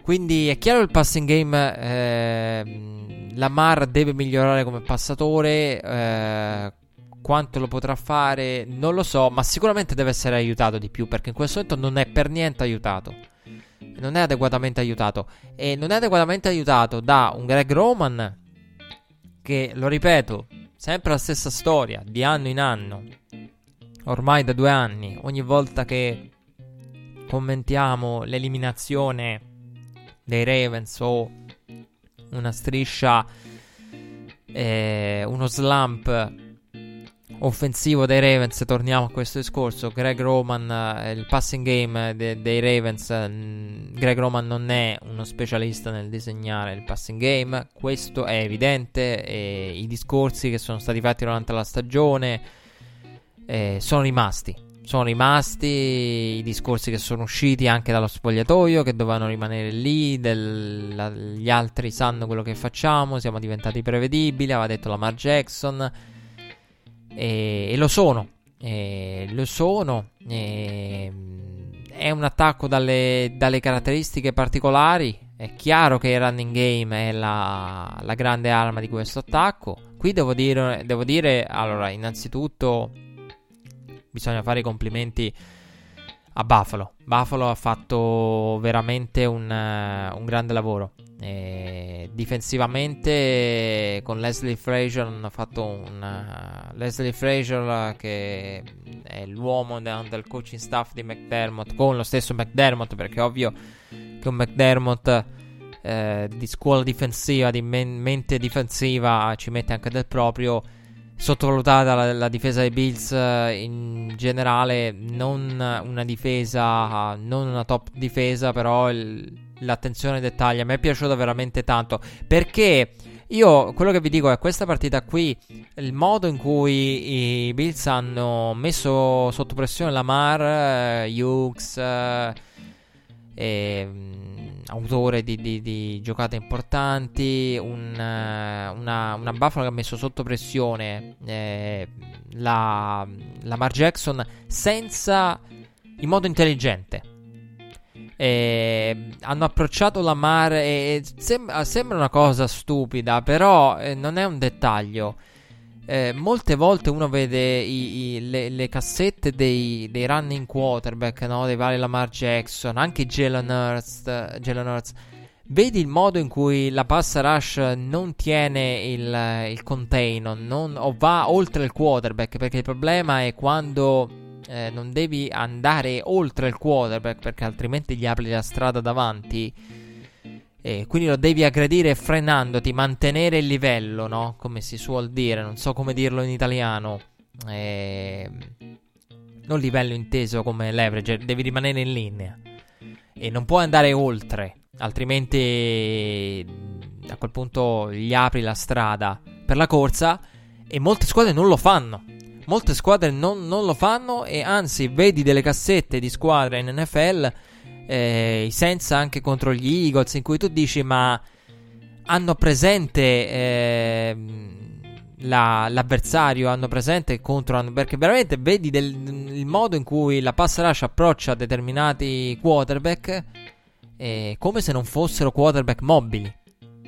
Quindi è chiaro il passing game. Eh, Lamar deve migliorare come passatore. Eh, quanto lo potrà fare non lo so, ma sicuramente deve essere aiutato di più perché in questo momento non è per niente aiutato. Non è adeguatamente aiutato. E non è adeguatamente aiutato da un Greg Roman che, lo ripeto, sempre la stessa storia, di anno in anno. Ormai da due anni, ogni volta che commentiamo l'eliminazione dei Ravens o una striscia, eh, uno slump offensivo dei Ravens, torniamo a questo discorso, Greg Roman, eh, il passing game de- dei Ravens, mh, Greg Roman non è uno specialista nel disegnare il passing game, questo è evidente, e i discorsi che sono stati fatti durante la stagione eh, sono rimasti. Sono rimasti i discorsi che sono usciti anche dallo spogliatoio, che dovevano rimanere lì, del, la, gli altri sanno quello che facciamo, siamo diventati prevedibili, aveva detto Lamar Jackson e, e lo sono. E lo sono. E, è un attacco dalle, dalle, caratteristiche particolari. È chiaro che il running game è la, la grande arma di questo attacco. Qui devo dire, devo dire, allora, innanzitutto bisogna fare i complimenti a Buffalo. Buffalo ha fatto veramente un, un grande lavoro. E difensivamente con Leslie Frazier hanno fatto un uh, Leslie Frazier che è l'uomo de- del coaching staff di McDermott con lo stesso McDermott perché è ovvio che un McDermott eh, di scuola difensiva, di men- mente difensiva ci mette anche del proprio sottovalutata la, la, difesa dei Bills in generale non una difesa non una top difesa però il, l'attenzione ai dettagli. A me è piaciuta veramente tanto. Perché io quello che vi dico è questa partita qui, il modo in cui i Bills hanno messo sotto pressione Lamar, eh, Hughes, eh, eh, autore di, di, di, giocate importanti, un, uh, una, una Buffalo che ha messo sotto pressione eh, la, Lamar Jackson senza in modo intelligente eh, hanno approcciato la mare e sem- sembra una cosa stupida, però eh, non è un dettaglio. Eh, molte volte uno vede i, i, le, le, cassette dei, dei, running quarterback, no? dei vari Lamar Jackson, anche Jalen Hurts. Vedi il modo in cui la pass rush non tiene il, il container non, o va oltre il quarterback, perché il problema è quando eh, non devi andare oltre il quarterback perché altrimenti gli apri la strada davanti. E quindi lo devi aggredire frenandoti, mantenere il livello, no? Come si suol dire, non so come dirlo in italiano. Eh, non livello inteso come leverage, devi rimanere in linea. E non puoi andare oltre, altrimenti a quel punto gli apri la strada per la corsa. E molte squadre non lo fanno. Molte squadre non, non, lo fanno e anzi vedi delle cassette di squadre in NFL, eh, senza anche contro gli Eagles, in cui tu dici ma hanno presente eh, la, l'avversario, hanno presente contro, perché veramente vedi del, il modo in cui la pass rush approccia determinati quarterback eh, come se non fossero quarterback mobili.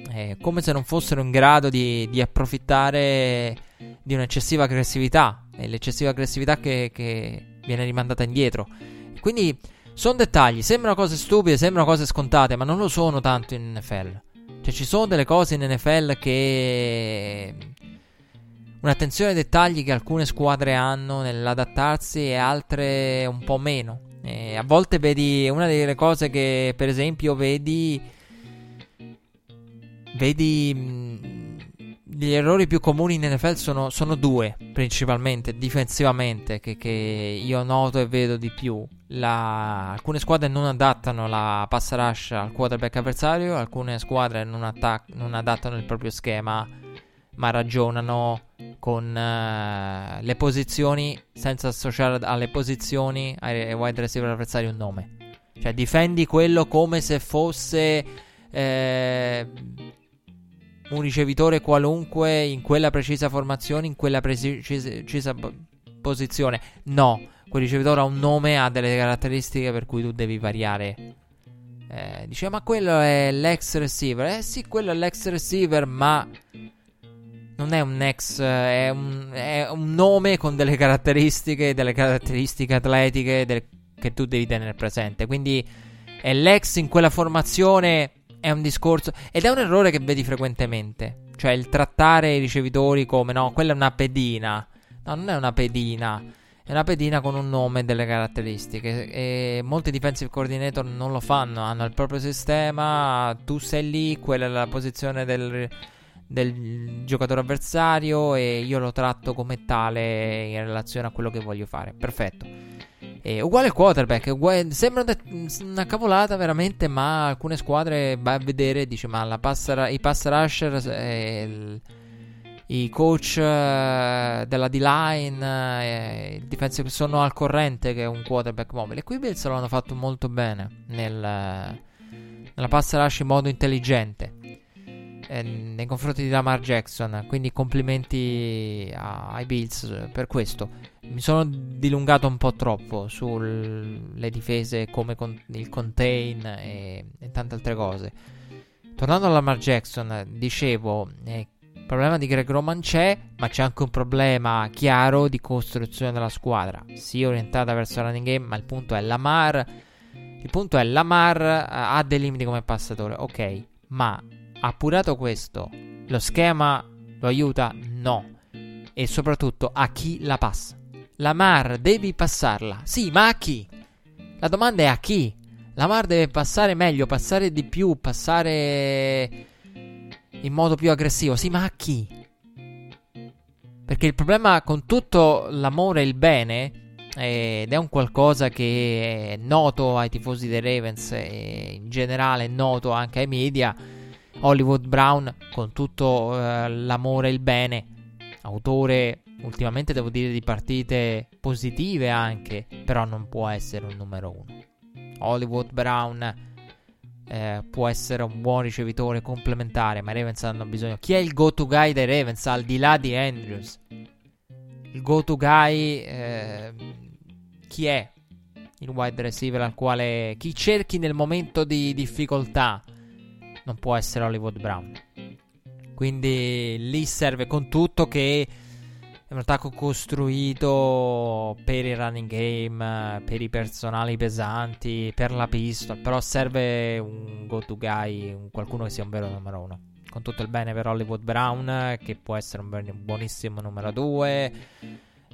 Eh, come se non fossero in grado di, di approfittare di un'eccessiva aggressività e l'eccessiva aggressività che, che viene rimandata indietro. Quindi sono dettagli, sembrano cose stupide, sembrano cose scontate, ma non lo sono tanto in NFL. Cioè ci sono delle cose in NFL che... Un'attenzione ai dettagli che alcune squadre hanno nell'adattarsi e altre un po' meno. E a volte vedi una delle cose che per esempio vedi... Vedi gli errori più comuni in NFL sono, sono due, principalmente, difensivamente, che, che, io noto e vedo di più. La, alcune squadre non adattano la pass rush al quarterback avversario, alcune squadre non, attac- non adattano il proprio schema, ma ragionano con uh, le posizioni senza associare alle posizioni ai wide receiver avversari un nome. Cioè difendi quello come se fosse... Eh, un ricevitore qualunque in quella precisa formazione, in quella precisa posizione. No, quel ricevitore ha un nome, ha delle caratteristiche per cui tu devi variare Eh, dice, ma quello è l'ex receiver. Eh sì, quello è l'ex receiver, ma non è un ex, è un, è un nome con delle caratteristiche, delle caratteristiche atletiche del, che tu devi tenere presente. Quindi è l'ex in quella formazione, è un discorso, ed è un errore che vedi frequentemente. Cioè il trattare i ricevitori come no, quella è una pedina. No, non è una pedina. È una pedina con un nome e delle caratteristiche. E molti defensive coordinator non lo fanno. Hanno il proprio sistema. Tu sei lì, quella è la posizione del, del giocatore avversario. E io lo tratto come tale in relazione a quello che voglio fare. Perfetto. E uguale quarterback, uguale, sembra una cavolata veramente, ma alcune squadre vai a vedere dice ma la pass, i pass rusher eh, i coach uh, della D-line, uh, il sono al corrente che è un quarterback mobile. E qui Bills lo hanno fatto molto bene nel, nella pass rush in modo intelligente eh, nei confronti di Lamar Jackson. Quindi complimenti ai Bills per questo. Mi sono dilungato un po' troppo sulle difese come con, il contain e, e, tante altre cose. Tornando a Lamar Jackson, dicevo eh, il problema di Greg Roman c'è, ma c'è anche un problema chiaro di costruzione della squadra. Sì, orientata verso il running game, ma il punto è Lamar. Il punto è Lamar uh, ha dei limiti come passatore, ok, ma appurato questo, lo schema lo aiuta? No. E soprattutto a chi la passa? Lamar devi passarla. Sì, ma a chi? La domanda è a chi? Lamar deve passare meglio, passare di più, passare in modo più aggressivo. Sì, ma a chi? Perché il problema con tutto l'amore e il bene, ed è un qualcosa che è noto ai tifosi dei Ravens e in generale è noto anche ai media, Hollywood Brown, con tutto eh, l'amore e il bene, autore ultimamente devo dire di partite positive anche, però non può essere un numero uno. Hollywood Brown eh, può essere un buon ricevitore complementare, ma i Ravens hanno bisogno. Chi è il go-to guy dei Ravens al di là di Andrews? Il go-to guy, eh, chi è il wide receiver al quale chi cerchi nel momento di difficoltà? Non può essere Hollywood Brown. Quindi lì serve con tutto che è un attacco costruito per il running game, per i personali pesanti, per la pistol. Però serve un go-to guy, un qualcuno che sia un vero numero uno. Con tutto il bene per Hollywood Brown, che può essere un buonissimo numero due.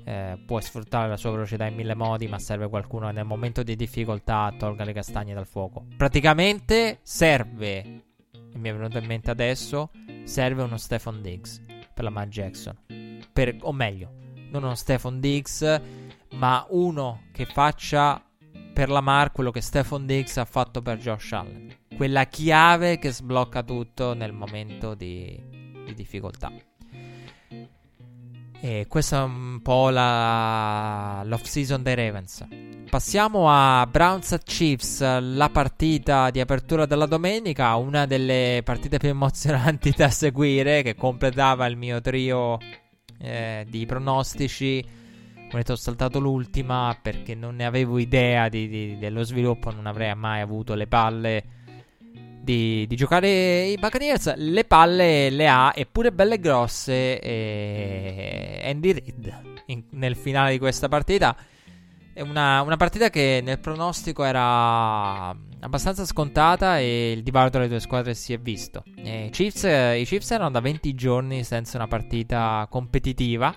Eh, può sfruttare la sua velocità in mille modi, ma serve qualcuno che nel momento di difficoltà tolga le castagne dal fuoco. Praticamente serve, e mi è venuto in mente adesso, serve uno Stefan Diggs per la Matt Jackson per, o meglio, non uno Stefan Diggs, ma uno che faccia per la Mar quello che Stefan Diggs ha fatto per Josh Allen. Quella chiave che sblocca tutto nel momento di, di difficoltà. E questa è un po' la, l'off season dei Ravens. Passiamo a Browns at Chiefs, la partita di apertura della domenica, una delle partite più emozionanti da seguire che completava il mio trio eh, di pronostici. Come ho saltato l'ultima perché non ne avevo idea di, di, dello sviluppo, non avrei mai avuto le palle di, di, giocare i Buccaneers. Le palle le ha, eppure belle grosse, e Andy Reid nel finale di questa partita. È una, una, partita che nel pronostico era abbastanza scontata e il divario tra le due squadre si è visto. Chiefs, I Chiefs erano da 20 giorni senza una partita competitiva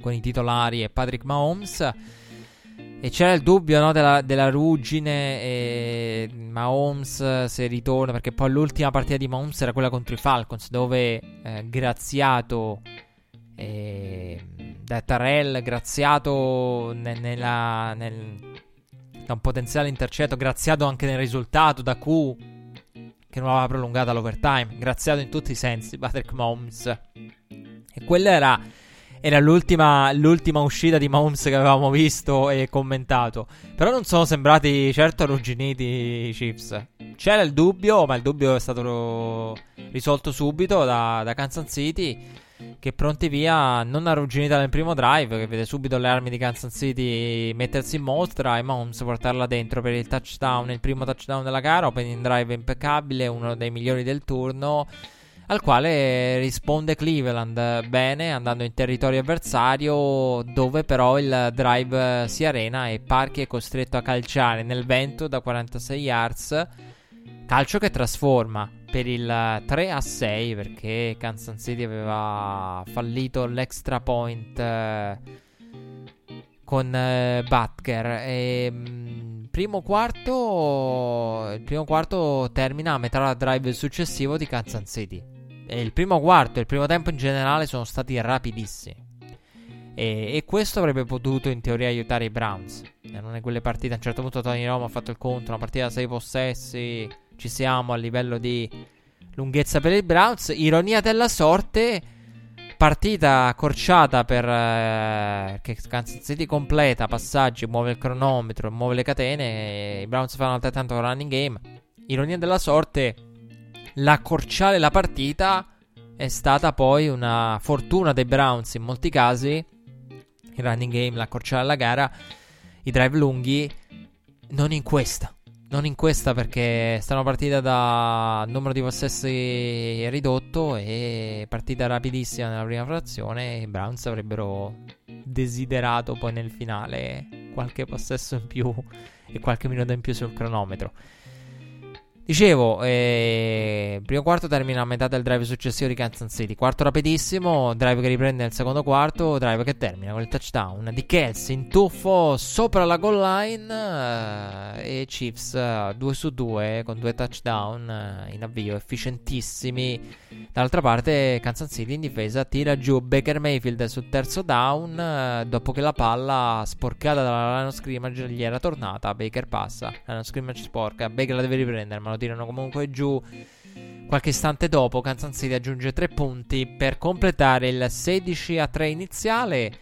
con i titolari e Patrick Mahomes. E c'era il dubbio no, della, della, ruggine e Mahomes se ritorna, perché poi l'ultima partita di Mahomes era quella contro i Falcons, dove eh, graziato eh, da Tarell, graziato ne- nella, nel, da un potenziale intercetto, graziato anche nel risultato da Q che non aveva prolungata l'overtime, graziato in tutti i sensi Patrick Mahomes. E quella era, era l'ultima, l'ultima, uscita di Mahomes che avevamo visto e commentato. Però non sono sembrati certo arrugginiti i Chiefs. C'era il dubbio, ma il dubbio è stato risolto subito da, da Kansas City. che pronti via, non arrugginita nel primo drive, che vede subito le armi di Kansas City mettersi in mostra e Mahomes portarla dentro per il touchdown, il primo touchdown della gara, opening drive impeccabile, uno dei migliori del turno, al quale risponde Cleveland bene, andando in territorio avversario, dove però il drive si arena e Parchi è costretto a calciare nel vento da 46 yards, calcio che trasforma per il 3 a 6 perché Kansas City aveva fallito l'extra point eh, con eh, Butker. E mh, mm, primo quarto il primo quarto termina a metà drive successivo di Kansas City e il primo quarto e il primo tempo in generale sono stati rapidissimi e, e, questo avrebbe potuto in teoria aiutare i Browns. E non è quelle partite. A un certo punto Tony Roma ha fatto il conto. Una partita da 6 possessi ci siamo a livello di lunghezza per i Browns. Ironia della sorte, partita accorciata per eh, che Kansas City completa passaggi, muove il cronometro, muove le catene. I Browns fanno altrettanto running game. Ironia della sorte, l'accorciare la partita è stata poi una fortuna dei Browns in molti casi. Il running game, l'accorciare la gara, i drive lunghi, non in questa. Non in questa perché stanno partita da numero di possessi ridotto e partita rapidissima nella prima frazione. I Browns avrebbero desiderato poi nel finale qualche possesso in più e qualche minuto in più sul cronometro. Dicevo, eh, primo quarto termina a metà del drive successivo di Kansas City. Quarto rapidissimo, drive che riprende nel secondo quarto, drive che termina con il touchdown di Kelsey in tuffo sopra la goal line eh, e Chiefs 2 eh, su 2 con due touchdown eh, in avvio efficientissimi. Dall'altra parte Kansas City in difesa tira giù Baker Mayfield sul terzo down eh, dopo che la palla sporcata dalla line scrimmage gli era tornata. Baker passa, line scrimmage sporca, Baker la deve riprendere ma lo tirano comunque giù. Qualche istante dopo, Kansas City aggiunge 3 punti per completare il 16 a 3 iniziale.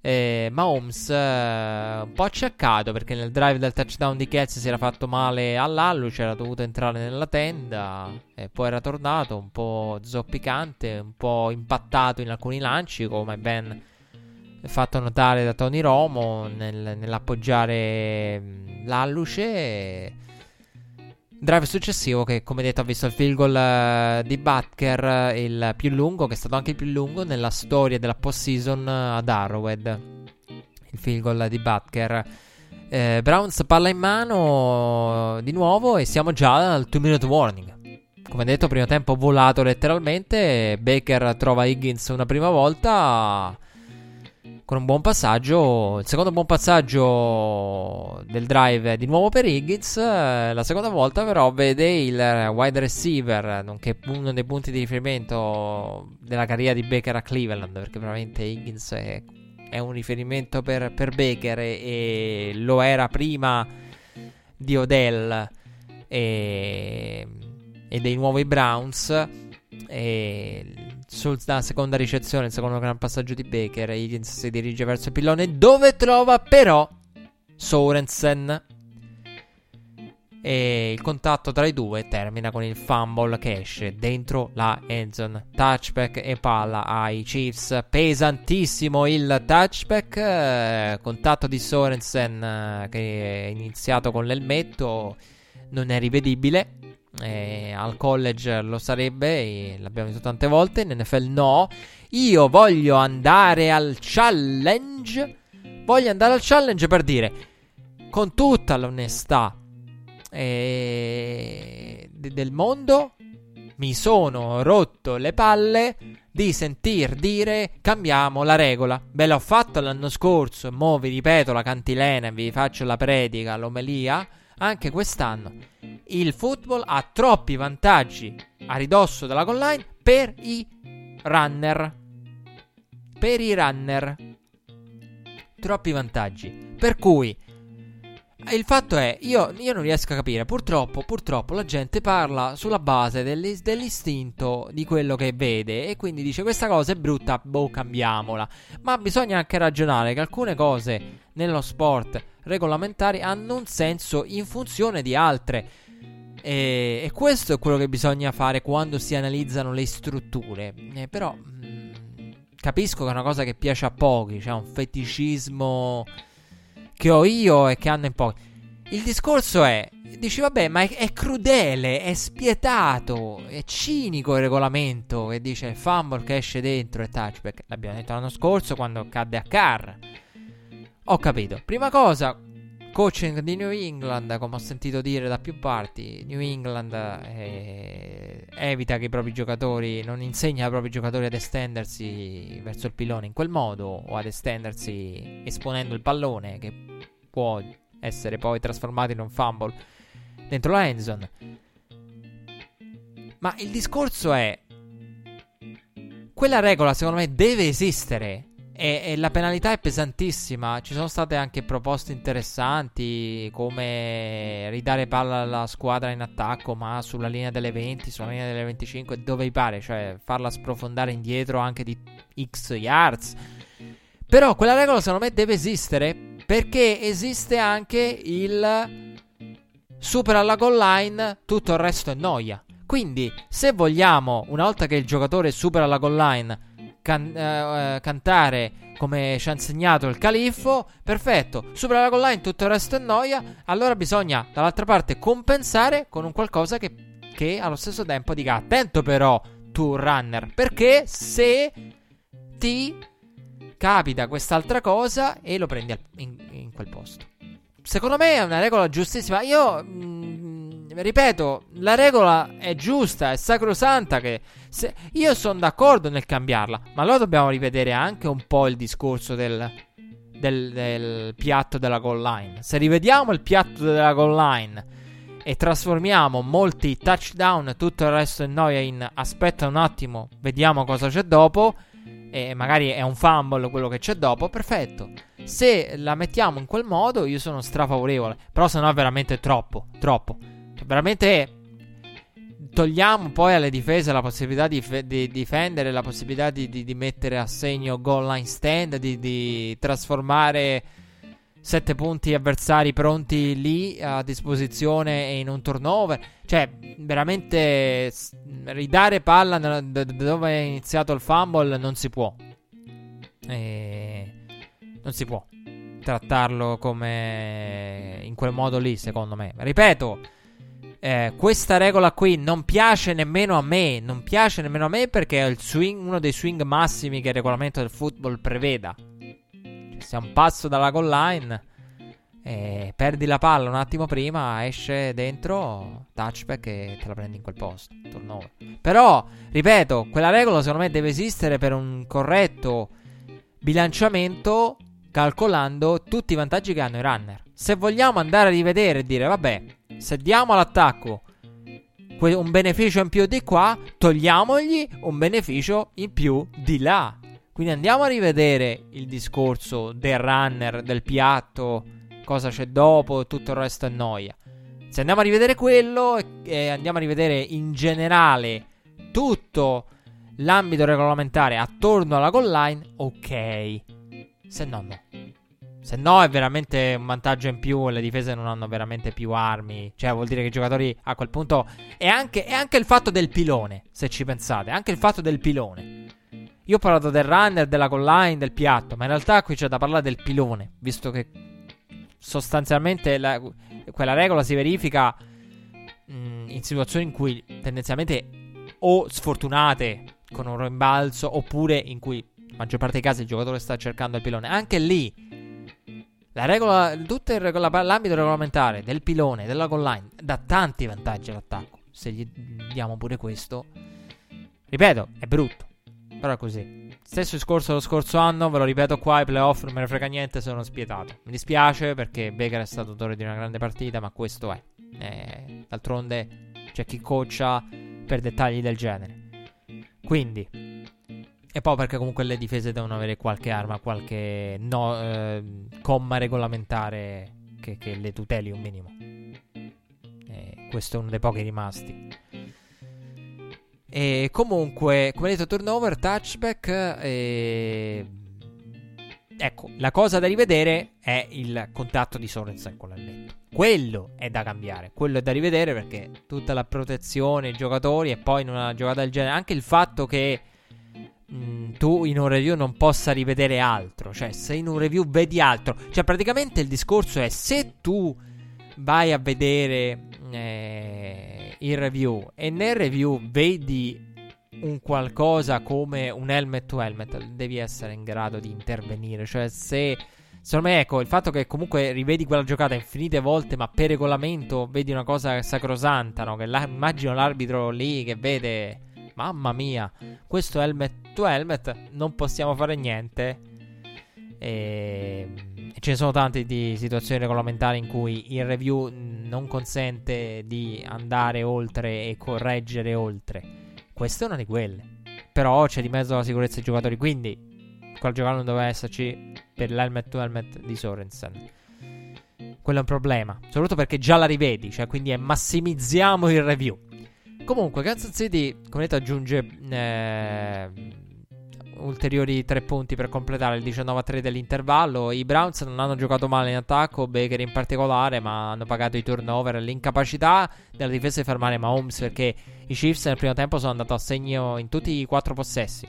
Eh, Mahomes eh, un po' acciaccato perché nel drive del touchdown di Kelsey si era fatto male all'alluce, era dovuto entrare nella tenda e poi era tornato un po' zoppicante, un po' impattato in alcuni lanci come ben fatto notare da Tony Romo nel, nell'appoggiare mm, l'alluce. Drive successivo che come detto ha visto il field goal uh, di Butker, il più lungo, che è stato anche il più lungo nella storia della postseason ad Arrowhead. Il field goal di Butker. Eh, Browns palla in mano di nuovo e siamo già al 2 minute warning. Come detto, primo tempo volato letteralmente. Baker trova Higgins una prima volta con un buon passaggio. Il secondo buon passaggio del drive di nuovo per Higgins. La seconda volta, però, vede il wide receiver, nonché uno dei punti di riferimento della carriera di Baker a Cleveland. Perché veramente Higgins è, è un riferimento per, per Baker e, e, lo era prima di Odell e, e dei nuovi Browns. E sulla seconda ricezione, il secondo gran passaggio di Baker, Higgins si dirige verso il pillone dove trova però Sorensen. E il contatto tra i due termina con il fumble che esce dentro la endzone. Touchback e palla ai Chiefs. Pesantissimo il touchback. Eh, contatto di Sorensen eh, che è iniziato con l'elmetto. Non è rivedibile. Eh, al college lo sarebbe, l'abbiamo visto tante volte, in NFL no. Io voglio andare al challenge. Voglio andare al challenge per dire, con tutta l'onestà eh, del mondo, mi sono rotto le palle di sentir dire cambiamo la regola. Ve l'ho fatto l'anno scorso, mo vi ripeto la cantilena e vi faccio la predica, l'omelia anche quest'anno il football ha troppi vantaggi a ridosso della goal line per i runner. Per i runner. Troppi vantaggi. Per cui il fatto è, io, io, non riesco a capire, purtroppo, purtroppo la gente parla sulla base dell'istinto di quello che vede e quindi dice questa cosa è brutta, boh, cambiamola. Ma bisogna anche ragionare che alcune cose nello sport regolamentari hanno un senso in funzione di altre. E, e questo è quello che bisogna fare quando si analizzano le strutture. Eh, però, mh, mm, capisco che è una cosa che piace a pochi, cioè un feticismo che ho io e che hanno in pochi. Il discorso è, dici vabbè, ma è, è, crudele, è spietato, è cinico il regolamento che dice il fumble che esce dentro e touchback. L'abbiamo detto l'anno scorso quando cadde a Carr. Ho capito. Prima cosa, coaching di New England, come ho sentito dire da più parti, New England eh, evita che i propri giocatori, non insegna ai propri giocatori ad estendersi verso il pilone in quel modo o ad estendersi esponendo il pallone che può essere poi trasformato in un fumble dentro la endzone. Ma il discorso è quella regola secondo me deve esistere e, e, la penalità è pesantissima. Ci sono state anche proposte interessanti come ridare palla alla squadra in attacco, ma sulla linea delle 20, sulla linea delle 25, dove vi pare, cioè farla sprofondare indietro anche di X yards. Però quella regola secondo me deve esistere perché esiste anche il supera la goal line, tutto il resto è noia. Quindi, se vogliamo, una volta che il giocatore supera la goal line, can- eh, eh, cantare come ci ha insegnato il califfo, perfetto, supera la goal line, tutto il resto è noia, allora bisogna dall'altra parte compensare con un qualcosa che, che allo stesso tempo dica attento però tu runner, perché se ti capita quest'altra cosa e lo prendi in, in quel posto. Secondo me è una regola giustissima. Io mh, mm, ripeto, la regola è giusta, è sacrosanta. Che se, io sono d'accordo nel cambiarla, ma allora dobbiamo rivedere anche un po' il discorso del, del, del piatto della goal line. Se rivediamo il piatto della goal line e trasformiamo molti touchdown e tutto il resto in noia in aspetta un attimo, vediamo cosa c'è dopo e magari è un fumble quello che c'è dopo, perfetto. Se la mettiamo in quel modo, io sono strafavorevole. Però se no è veramente troppo, troppo. Veramente togliamo poi alle difese la possibilità di, fe- di difendere, la possibilità di, di, di, mettere a segno goal line stand, di, trasformare sette punti avversari pronti lì a disposizione e in un turnover. Cioè, veramente ridare palla da dove è iniziato il fumble non si può. E non si può trattarlo come in quel modo lì, secondo me. Ripeto, eh, questa regola qui non piace nemmeno a me. Non piace nemmeno a me perché è swing, uno dei swing massimi che il regolamento del football preveda se a un passo dalla goal line e perdi la palla un attimo prima, esce dentro, touchback e te la prendi in quel posto. Turnover. Però, ripeto, quella regola secondo me deve esistere per un corretto bilanciamento calcolando tutti i vantaggi che hanno i runner. Se vogliamo andare a rivedere e dire, vabbè, se diamo all'attacco un beneficio in più di qua, togliamogli un beneficio in più di là. Quindi andiamo a rivedere il discorso del runner, del piatto, cosa c'è dopo, tutto il resto è noia. Se andiamo a rivedere quello e, e andiamo a rivedere in generale tutto l'ambito regolamentare attorno alla goal line, ok. Se no, no. Se no è veramente un vantaggio in più. Le difese non hanno veramente più armi. Cioè, vuol dire che i giocatori a quel punto. E anche, anche il fatto del pilone. Se ci pensate, anche il fatto del pilone. Io ho parlato del runner, della goal line, del piatto, ma in realtà qui c'è da parlare del pilone, visto che sostanzialmente la, quella regola si verifica mh, mm, in situazioni in cui tendenzialmente o sfortunate con un rimbalzo oppure in cui maggior parte dei casi il giocatore sta cercando il pilone. Anche lì la regola, tutto il regola, l'ambito regolamentare del pilone, della goal line dà tanti vantaggi all'attacco. Se gli diamo pure questo, ripeto, è brutto. Però è così. Stesso discorso lo scorso anno, ve lo ripeto qua, i playoff non me ne frega niente, sono spietato. Mi dispiace perché Baker è stato autore di una grande partita, ma questo è. Eh, d'altronde c'è chi coacha per dettagli del genere. Quindi, e poi perché comunque le difese devono avere qualche arma, qualche no, eh, comma regolamentare che, che, le tuteli un minimo. Eh, questo è uno dei pochi rimasti. E comunque, come detto, turnover, touchback. E... Ecco, la cosa da rivedere è il contatto di Sorensen con l'elmetto. Quello è da cambiare, quello è da rivedere perché tutta la protezione, i giocatori e poi in una giocata del genere, anche il fatto che mm, tu in un review non possa rivedere altro. Cioè, se in un review vedi altro, cioè praticamente il discorso è se tu vai a vedere eh, il review e nel review vedi un qualcosa come un helmet to helmet, devi essere in grado di intervenire. Cioè, se Secondo me, ecco, il fatto che comunque rivedi quella giocata infinite volte, ma per regolamento vedi una cosa sacrosanta, no? Che la, immagino l'arbitro lì che vede, mamma mia, questo helmet to helmet, non possiamo fare niente. E, ce ne sono tante di situazioni regolamentari in cui il review non consente di andare oltre e correggere oltre. Questa è una di quelle. Però c'è di mezzo la sicurezza dei giocatori, quindi quel giocare non doveva esserci per l'helmet to helmet di Sorensen. Quello è un problema, soprattutto perché già la rivedi, cioè quindi è massimizziamo il review. Comunque, Kansas City, come detto, aggiunge eh, ulteriori tre punti per completare il 19-3 dell'intervallo. I Browns non hanno giocato male in attacco, Baker in particolare, ma hanno pagato i turnover e l'incapacità della difesa di fermare Mahomes perché i Chiefs nel primo tempo sono andati a segno in tutti i quattro possessi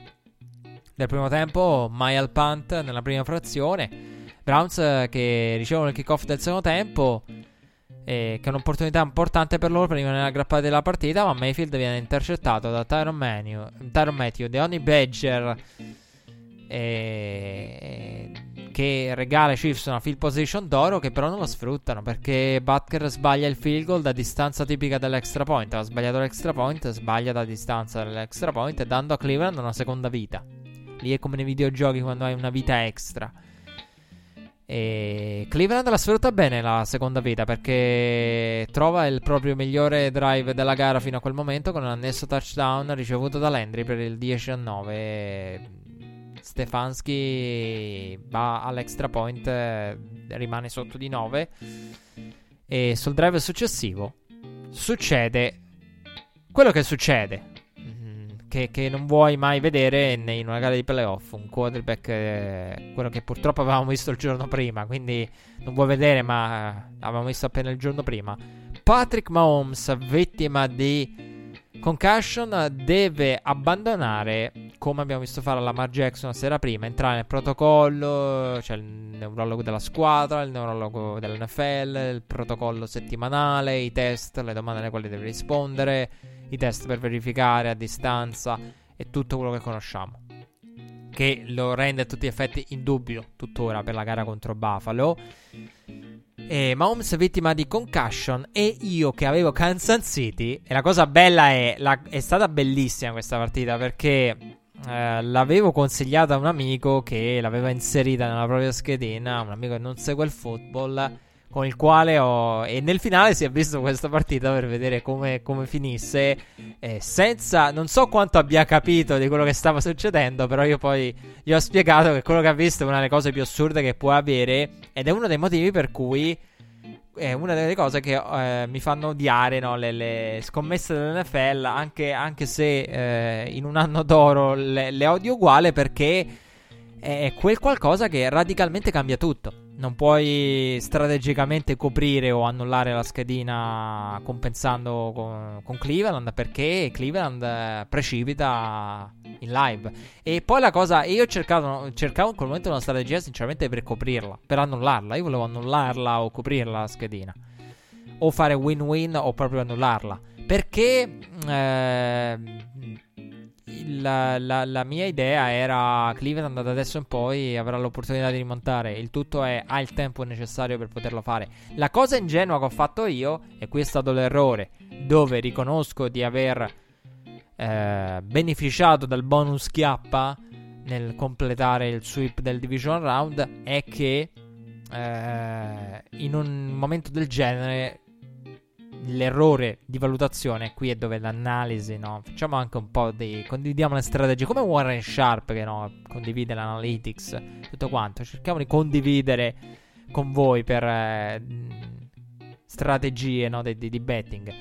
del primo tempo, mai al punt nella prima frazione. Browns eh, che ricevono il kickoff del secondo tempo. Eh, che è un'opportunità importante per loro per rimanere aggrappati alla partita. Ma Mayfield viene intercettato da Tyron, Manu, Tyron Matthew, Deoni Badger. Eh, che regala ai Chiefs una field position d'oro che però non lo sfruttano perché Butker sbaglia il field goal da distanza tipica dell'extra point. Ha sbagliato l'extra point, sbaglia da distanza dell'extra point, dando a Cleveland una seconda vita. Lì è come nei videogiochi quando hai una vita extra. E Cleveland la sfrutta bene la seconda vita perché trova il proprio migliore drive della gara fino a quel momento con un annesso touchdown ricevuto da Landry per il 10 a 9. Stefanski va all'extra point, rimane sotto di 9 e sul drive successivo succede quello che succede che, che, non vuoi mai vedere in una gara di playoff. Un quarterback, eh, quello che purtroppo avevamo visto il giorno prima, quindi non vuoi vedere, ma eh, avevamo visto appena il giorno prima. Patrick Mahomes, vittima di concussion, deve abbandonare, come abbiamo visto fare a Lamar Jackson la sera prima, entrare nel protocollo, c'è cioè il neurologo della squadra, il neurologo dell'NFL, il protocollo settimanale, i test, le domande alle quali deve rispondere i test per verificare a distanza e tutto quello che conosciamo. Che lo rende a tutti gli effetti indubbio tuttora per la gara contro Buffalo. E Mahomes vittima di concussion e io che avevo Kansas City. E la cosa bella è, la, è stata bellissima questa partita perché eh, l'avevo consigliata a un amico che l'aveva inserita nella propria schedina, un amico che non segue il football con il quale ho... E nel finale si è visto questa partita per vedere come, come finisse. Eh, senza... Non so quanto abbia capito di quello che stava succedendo, però io poi gli ho spiegato che quello che ha visto è una delle cose più assurde che può avere. Ed è uno dei motivi per cui... È una delle cose che eh, mi fanno odiare no? le, le, scommesse dell'NFL, anche, anche se eh, in un anno d'oro le, le odio uguale perché è quel qualcosa che radicalmente cambia tutto non puoi strategicamente coprire o annullare la schedina compensando con, con, Cleveland perché Cleveland eh, precipita in live. E poi la cosa, io ho cercato, cercavo in quel momento una strategia sinceramente per coprirla, per annullarla. Io volevo annullarla o coprirla la schedina. O fare win-win o proprio annullarla. Perché... Eh, la, la, la, mia idea era Cleveland da adesso in poi avrà l'opportunità di rimontare. Il tutto è ha il tempo necessario per poterlo fare. La cosa ingenua che ho fatto io, e qui è stato l'errore, dove riconosco di aver eh, beneficiato dal bonus chiappa nel completare il sweep del division round, è che eh, in un momento del genere l'errore di valutazione qui è dove l'analisi, no? Facciamo anche un po' di. condividiamo le strategie. Come Warren Sharp che no, condivide l'analytics, tutto quanto. Cerchiamo di condividere con voi per eh, strategie no, di, di, di betting.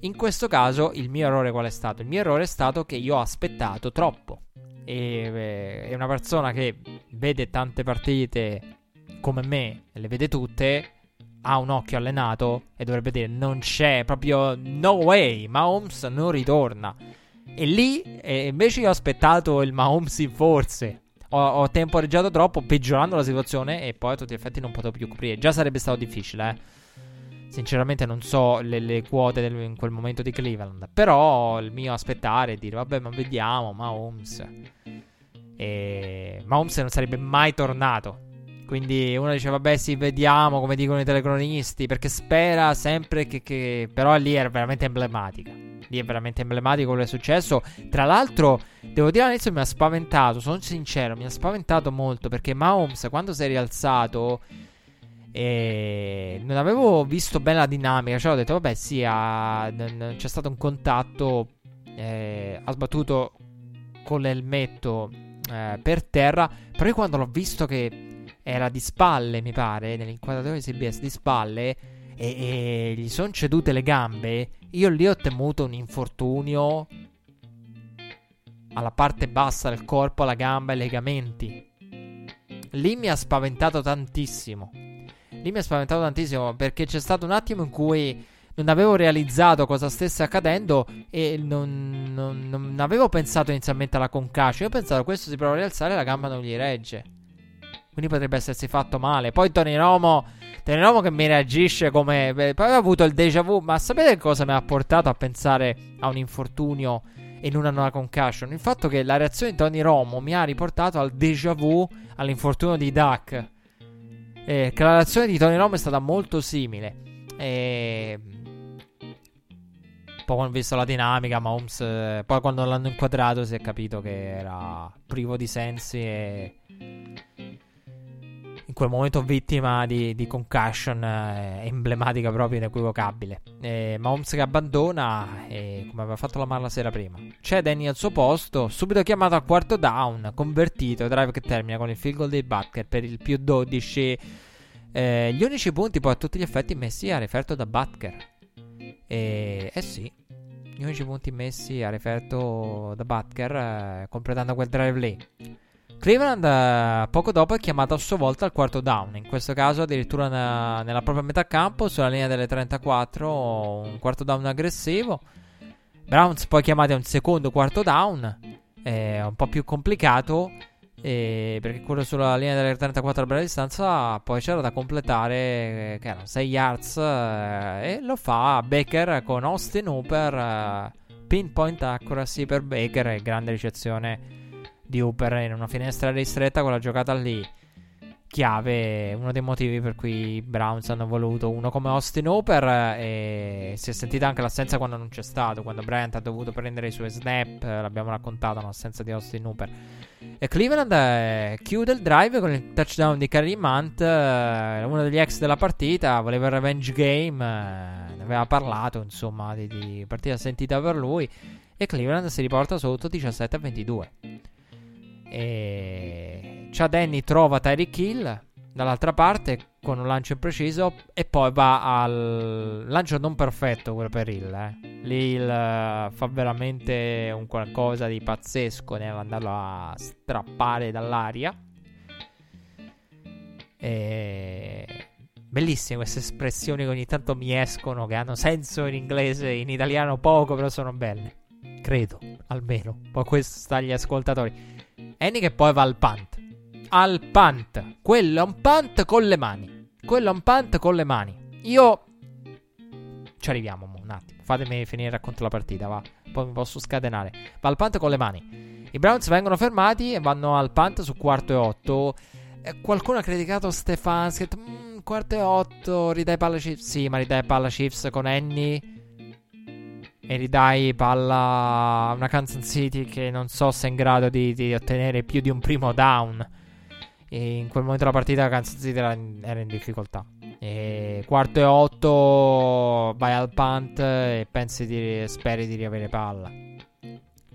In questo caso, il mio errore qual è stato? Il mio errore è stato che io ho aspettato troppo. E eh, è una persona che vede tante partite come me, le vede tutte ha un occhio allenato e dovrebbe dire non c'è proprio no way, Mahomes non ritorna. E lì eh, invece io ho aspettato il Mahomes in forze. Ho, ho, temporeggiato troppo, peggiorando la situazione. E poi a tutti gli effetti non potevo più coprire. Già sarebbe stato difficile, eh. Sinceramente non so le, le quote del, in quel momento di Cleveland. Però il mio aspettare è dire, vabbè, ma vediamo, Mahomes. E Mahomes non sarebbe mai tornato. Quindi uno dice, vabbè, sì, vediamo come dicono i telecronisti. Perché spera sempre che, che... Però lì era veramente emblematica. Lì è veramente emblematico quello che è successo. Tra l'altro, devo dire all'inizio mi ha spaventato. Sono sincero, mi ha spaventato molto. Perché Mahomes, quando si è rialzato. E non avevo visto bene la dinamica. Cioè, ho detto, vabbè, sì, ha... c'è stato un contatto. Eh, ha sbattuto con l'elmetto eh, per terra. Però io quando l'ho visto che era di spalle, mi pare, nell'inquadratore di CBS di spalle, e, e gli sono cedute le gambe, io lì ho temuto un infortunio alla parte bassa del corpo, alla gamba e ai legamenti. Lì mi ha spaventato tantissimo. Lì mi ha spaventato tantissimo perché c'è stato un attimo in cui non avevo realizzato cosa stesse accadendo e non, non, non avevo pensato inizialmente alla concussion. Io ho pensato questo si prova a rialzare e la gamba non gli regge. Quindi potrebbe essersi fatto male. Poi Tony Romo. Tony Romo che mi reagisce come. Poi ho avuto il déjà vu. Ma sapete cosa mi ha portato a pensare a un infortunio e non a una concussion? Il fatto che la reazione di Tony Romo mi ha riportato al déjà vu all'infortunio di Duck. Eh, che la reazione di Tony Romo è stata molto simile. E. Poi quando ho visto la dinamica, Mahomes. Eh, poi quando l'hanno inquadrato si è capito che era privo di sensi e in quel momento vittima di, di concussion eh, emblematica proprio inequivocabile. Eh, Mahomes che abbandona e come aveva fatto la mano la sera prima. C'è Danny al suo posto, subito chiamato al quarto down, convertito, drive che termina con il field goal dei Butker per il più 12. Eh, gli unici punti poi a tutti gli effetti messi a referto da Butker. E, eh sì, gli unici punti messi a referto da Butker eh, completando quel drive lì. Cleveland eh, poco dopo è chiamato a sua volta al quarto down, in questo caso addirittura na- nella propria metà campo, sulla linea delle 34, un quarto down aggressivo. Browns poi chiamati a un secondo quarto down, è un po' più complicato, eh, perché quello sulla linea delle 34 a breve distanza poi c'era da completare, eh, che erano 6 yards, eh, e lo fa Baker con Austin Hooper, eh, pinpoint accuracy per Baker, grande ricezione di Hooper in una finestra ristretta, quella giocata lì chiave, uno dei motivi per cui i Browns hanno voluto uno come Austin Hooper e si è sentita anche l'assenza quando non c'è stato, quando Bryant ha dovuto prendere i suoi snap, l'abbiamo raccontato, l'assenza di Austin Hooper. E Cleveland eh, chiude il drive con il touchdown di Karim Hunt, eh, uno degli ex della partita, voleva il revenge game, eh, ne aveva parlato insomma di, di partita sentita per lui e Cleveland si riporta sotto 17 a 22. E Chad Henny trova Tyreek Hill dall'altra parte con un lancio impreciso e poi va al lancio non perfetto quello per Hill. Eh. Lì Hill uh, fa veramente un qualcosa di pazzesco nell'andarlo a strappare dall'aria. E... Bellissime queste espressioni che ogni tanto mi escono, che hanno senso in inglese, in italiano poco, però sono belle. Credo, almeno. Poi questo sta agli ascoltatori. Annie che poi va al punt. Al punt. Quello è un punt con le mani. Quello è un punt con le mani. Io... Ci arriviamo un attimo. Fatemi finire il racconto la partita, va. Poi mi posso scatenare. Va al punt con le mani. I Browns vengono fermati e vanno al punt su quarto e otto. Eh, qualcuno ha criticato Stefanski. Mm, quarto e otto, ridai palla Chiefs. Sì, ma ridai palla Chiefs con Annie e ridai palla a una Kansas City che non so se è in grado di, di, ottenere più di un primo down. E in quel momento della partita Kansas City era in, era in difficoltà. E quarto e otto vai al punt e pensi di, speri di riavere palla.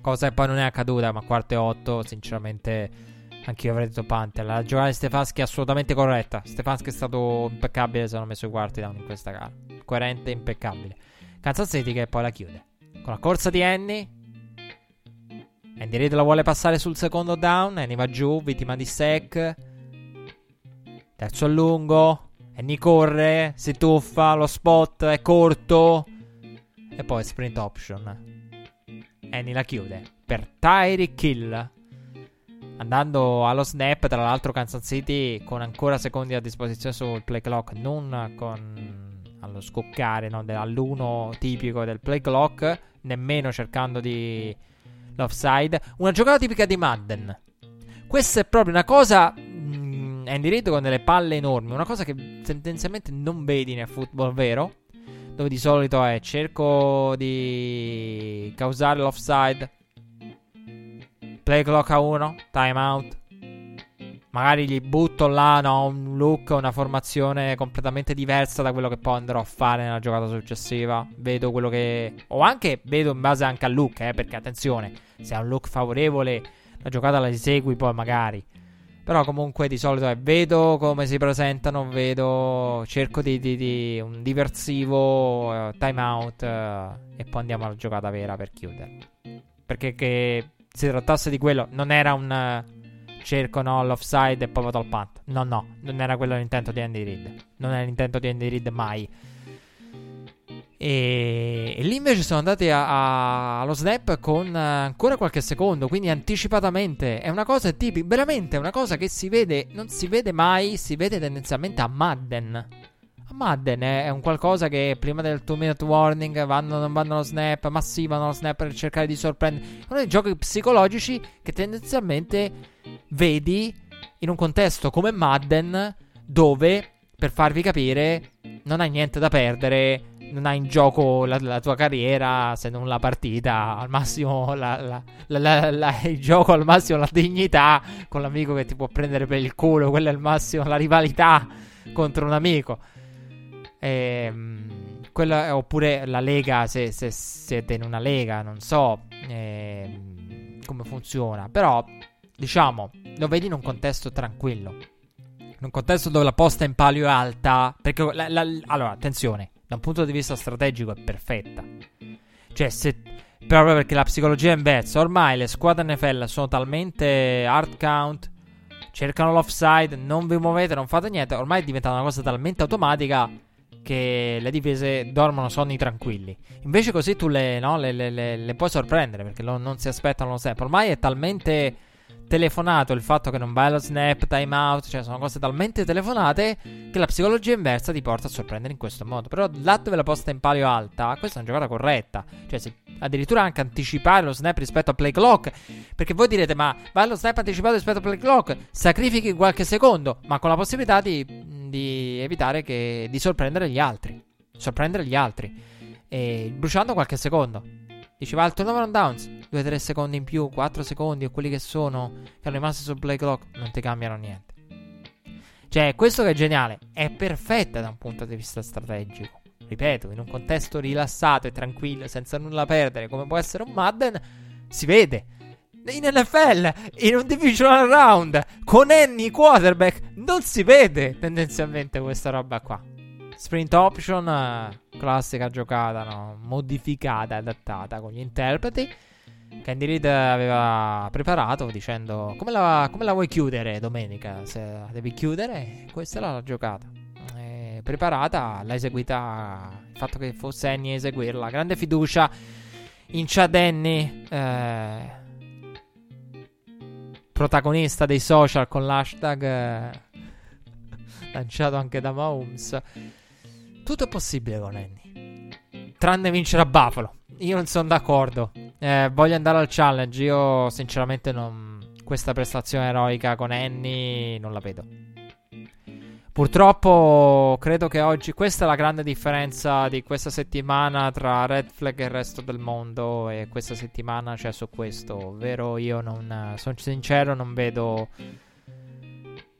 Cosa che poi non è accaduta, ma quarto e otto sinceramente anch'io avrei detto punt. La giocata di Stefanski è assolutamente corretta. Stefanski è stato impeccabile se hanno messo i quarti down in questa gara. Coerente e impeccabile. City che poi la chiude. Con la corsa di Annie. Andy Reid la vuole passare sul secondo down. Annie va giù, vittima di sec. Terzo a lungo. Annie corre, si tuffa, lo spot è corto. E poi sprint option. Annie la chiude per Tyreek Hill. Andando allo snap, tra l'altro Kansas City con ancora secondi a disposizione sul play clock, non con allo scoccare no, all'uno tipico del play clock, nemmeno cercando di l'offside. Una giocata tipica di Madden. Questa è proprio una cosa. Mh, Andy Reid con delle palle enormi. Una cosa che tendenzialmente non vedi nel football vero. Dove di solito è cerco di causare l'offside. Play clock a 1, timeout. Magari gli butto là no, un look, una formazione completamente diversa da quello che poi andrò a fare nella giocata successiva. Vedo quello che. O anche vedo in base anche al look, eh, perché attenzione, se ha un look favorevole, la giocata la esegui poi magari. Però comunque di solito è, vedo come si presentano, vedo, cerco di, di, di un diversivo uh, timeout uh, e poi andiamo alla giocata vera per chiudere. Perché che si trattasse di quello, non era un uh, cerco no, l'offside e poi vado al punt. No, no, non era quello l'intento di Andy Reid. Non è l'intento di Andy Reid mai. E, e lì invece sono andati a, a, allo snap con ancora qualche secondo, quindi anticipatamente. È una cosa tipica, veramente è una cosa che si vede, non si vede mai, si vede tendenzialmente a Madden. A Madden è, è un qualcosa che prima del 2 minute warning vanno, non vanno allo snap, ma sì, vanno allo snap per cercare di sorprendere. È uno dei giochi psicologici che tendenzialmente vedi in un contesto come Madden dove, per farvi capire, non hai niente da perdere non hai in gioco la, la, tua carriera se non la partita, al massimo la, la, il gioco al massimo la dignità con l'amico che ti può prendere per il culo, quella è il massimo, la rivalità contro un amico. Ehm, quella, oppure la lega, se, se, siete in una lega, non so eh, come funziona, però diciamo, lo vedi in un contesto tranquillo. In un contesto dove la posta in palio è alta. Perché, la, la, allora, attenzione da un punto di vista strategico è perfetta. Cioè, se, proprio perché la psicologia è inversa, ormai le squadre NFL sono talmente hard count, cercano l'offside, non vi muovete, non fate niente, ormai è diventata una cosa talmente automatica che le difese dormono sonni tranquilli. Invece così tu le, no, le, le, le puoi sorprendere perché lo, non si aspettano snap. Ormai è talmente telefonato il fatto che non vai allo snap, time out, cioè sono cose talmente telefonate che la psicologia inversa ti porta a sorprendere in questo modo. Però là dove la posta in palio alta, questa è una giocata corretta. Cioè, se addirittura anche anticipare lo snap rispetto a play clock. Perché voi direte, ma vai allo snap anticipato rispetto a play clock, sacrifichi qualche secondo, ma con la possibilità di, di evitare che, di sorprendere gli altri. Sorprendere gli altri. E bruciando qualche secondo. Diceva al turnover on downs 2-3 secondi in più, 4 secondi o quelli che sono, che hanno rimasti sul play clock, non ti cambiano niente. Cioè, questo che è geniale, è perfetta da un punto di vista strategico. Ripeto, in un contesto rilassato e tranquillo, senza nulla perdere, come può essere un Madden, si vede. In NFL, in un divisional round, con Annie quarterback, non si vede tendenzialmente questa roba qua. Sprint option, eh, classica giocata, no? modificata, adattata con gli interpreti. Candy Reed aveva preparato dicendo come la, come la, vuoi chiudere domenica? Se la devi chiudere, questa è la giocata. È preparata, l'ha eseguita. Il fatto che fosse Annie a eseguirla. Grande fiducia in Chad Annie, eh, protagonista dei social con l'hashtag eh, <laughs> lanciato anche da Mahomes. Tutto è possibile con Annie. Tranne vincere a Buffalo. Io non sono d'accordo. Eh, voglio andare al challenge. Io, sinceramente, non. Questa prestazione eroica con Annie non la vedo. Purtroppo credo che oggi questa è la grande differenza di questa settimana tra Red Flag e il resto del mondo e questa settimana c'è su questo, ovvero io non sono sincero, non vedo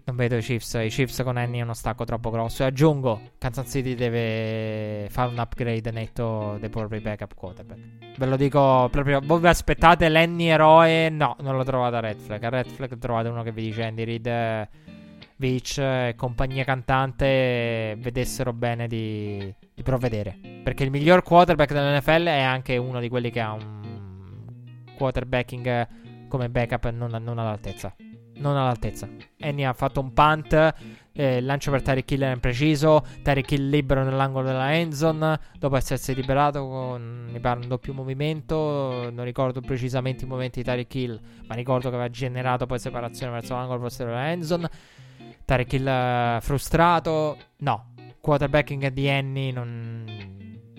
non vedo i Chiefs. I Chiefs con Annie è uno stacco troppo grosso. E aggiungo: Kansas City deve fare un upgrade netto dei propri backup quarterback. Ve lo dico proprio. Voi vi aspettate l'Annie eroe? No, non lo trovate a Red Flag. A Red Flag trovate uno che vi dice Andy Reid, Beach e compagnia cantante vedessero bene di, di provvedere. Perché il miglior quarterback dell'NFL è anche uno di quelli che ha un quarterbacking come backup non, non all'altezza non all'altezza. Annie ha fatto un punt Eh, lancio per Tyreek Hill impreciso. Tyreek Hill libero nell'angolo della endzone. Dopo essersi liberato, con, mi pare un doppio movimento. Non ricordo precisamente i movimenti di Tyreek Hill, ma ricordo che aveva generato poi separazione verso l'angolo posteriore della endzone. Tyreek Hill uh, frustrato. No, quarterbacking di Annie non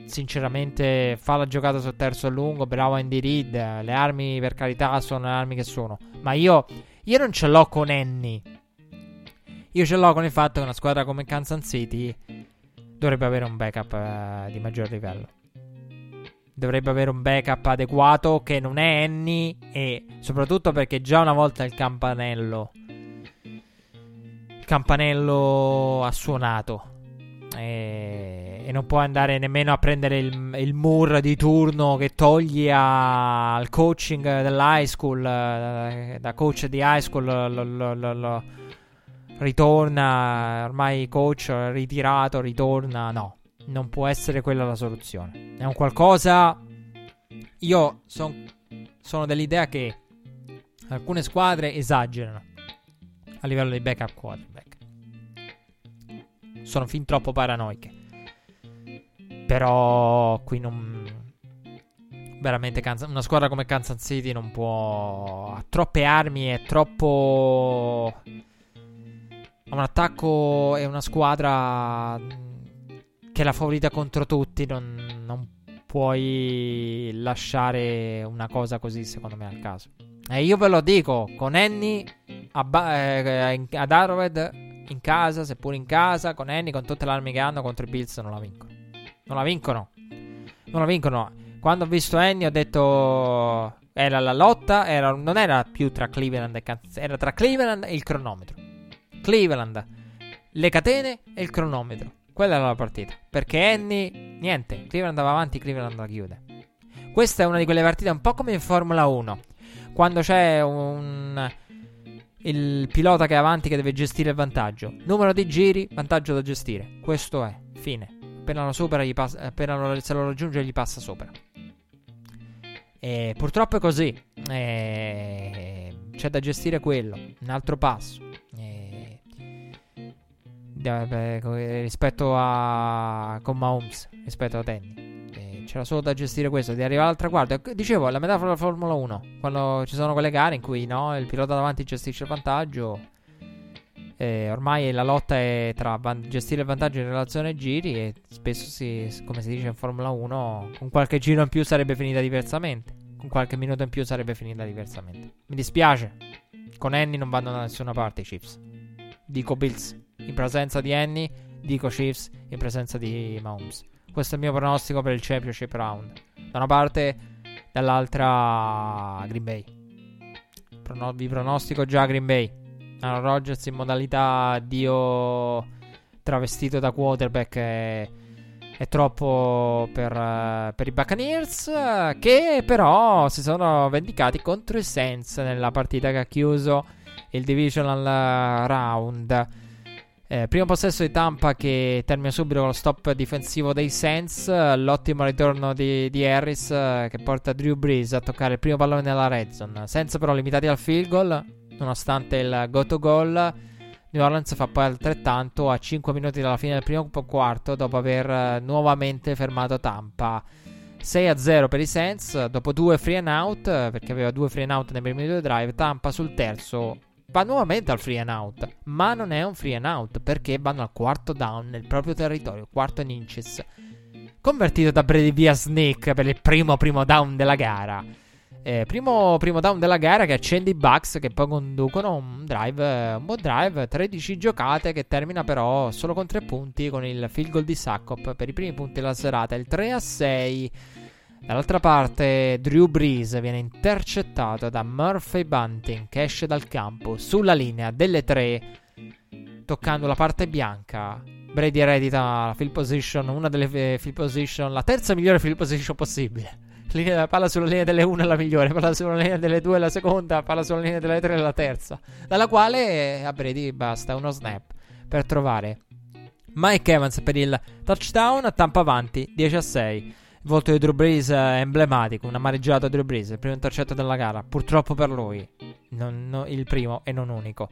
sinceramente fa la giocata sul terzo lungo, bravo Andy Reid, le armi per carità sono le armi che sono, ma io, io non ce l'ho con Annie, io ce l'ho con il fatto che una squadra come Kansas City dovrebbe avere un backup uh, di maggior livello. Dovrebbe avere un backup adeguato che non è Annie e soprattutto perché già una volta il campanello il campanello ha suonato e, e, non può andare nemmeno a prendere il, il Moore di turno che togli a, al coaching dell'high school. Eh, da coach di high school lo, lo, lo, ritorna. Ormai coach ritirato, ritorna. No, non può essere quella la soluzione. È un qualcosa. Io son, sono dell'idea che alcune squadre esagerano a livello di backup quarterback sono fin troppo paranoiche. Però qui non... Veramente una squadra come Kansas City non può... Ha troppe armi, è troppo... Ha un attacco e una squadra che è la favorita contro tutti. Non, non puoi lasciare una cosa così, secondo me, al caso. E io ve lo dico, con Annie a ba- eh, ad Arrowhead in casa, seppur in casa, con Annie, con tutte le armi che hanno contro i Bills non la vincono. Non la vincono. Non la vincono. Quando ho visto Annie ho detto era la lotta, era, non era più tra Cleveland e Kansas, era tra Cleveland e il cronometro. Cleveland, le catene e il cronometro. Quella era la partita. Perché Annie, niente, Cleveland va avanti, Cleveland la chiude. Questa è una di quelle partite un po' come in Formula 1. Quando c'è un il pilota che è avanti che deve gestire il vantaggio. Numero di giri, vantaggio da gestire. Questo è, fine. Appena lo supera, gli passa, appena lo, se lo raggiunge, gli passa sopra. E purtroppo è così. E c'è da gestire quello. Un altro passo. E rispetto a con Mahomes, rispetto a Danny. C'era solo da gestire questo, di arrivare al traguardo. Dicevo, la metafora della Formula 1, quando ci sono quelle gare in cui no, il pilota davanti gestisce il vantaggio. Eh, ormai la lotta è tra van- gestire il vantaggio in relazione ai giri e spesso, si, come si dice in Formula 1, con qualche giro in più sarebbe finita diversamente. Con qualche minuto in più sarebbe finita diversamente. Mi dispiace. Con Annie non vanno da nessuna parte i Chiefs. Dico Bills in presenza di Annie, dico Chiefs in presenza di Mahomes. Questo è il mio pronostico per il Championship Round. Da una parte, dall'altra Green Bay. Prono- vi pronostico già Green Bay. Aaron Rodgers in modalità Dio travestito da quarterback è, è troppo per, uh, per, i Buccaneers che però si sono vendicati contro i Saints nella partita che ha chiuso il divisional round. Eh, primo possesso di Tampa che termina subito con lo stop difensivo dei Saints. L'ottimo ritorno di, di Harris eh, che porta Drew Brees a toccare il primo pallone nella red zone. Senza però limitati al field goal, nonostante il go to goal. New Orleans fa poi altrettanto a 5 minuti dalla fine del primo quarto dopo aver eh, nuovamente fermato Tampa. 6 0 per i Saints dopo due free and out perché aveva due free and out nei primi due drive. Tampa sul terzo va nuovamente al free and out, ma non è un free and out perché vanno al quarto down nel proprio territorio, quarto in inches. Convertito da Brady via Snake per il primo primo down della gara. Eh, primo, primo down della gara che accende i Bucks che poi conducono un drive, un buon drive, 13 giocate che termina però solo con 3 punti con il field goal di Saccop per i primi punti della serata, il 3 a 6 Dall'altra parte, Drew Brees viene intercettato da Murphy Bunting che esce dal campo sulla linea delle tre, toccando la parte bianca. Brady eredita la field position, una delle field position, la terza migliore field position possibile. <laughs> Linea, palla sulla linea delle 1 è la migliore, palla sulla linea delle 2 è la seconda, palla sulla linea delle 3 è la terza. Dalla quale a Brady basta uno snap per trovare Mike Evans per il touchdown, Tampa avanti 10 a 6. Il volto di Drew Brees è emblematico, un amareggiato Drew Brees, il primo intercetto della gara, purtroppo per lui, non, no, il primo e non unico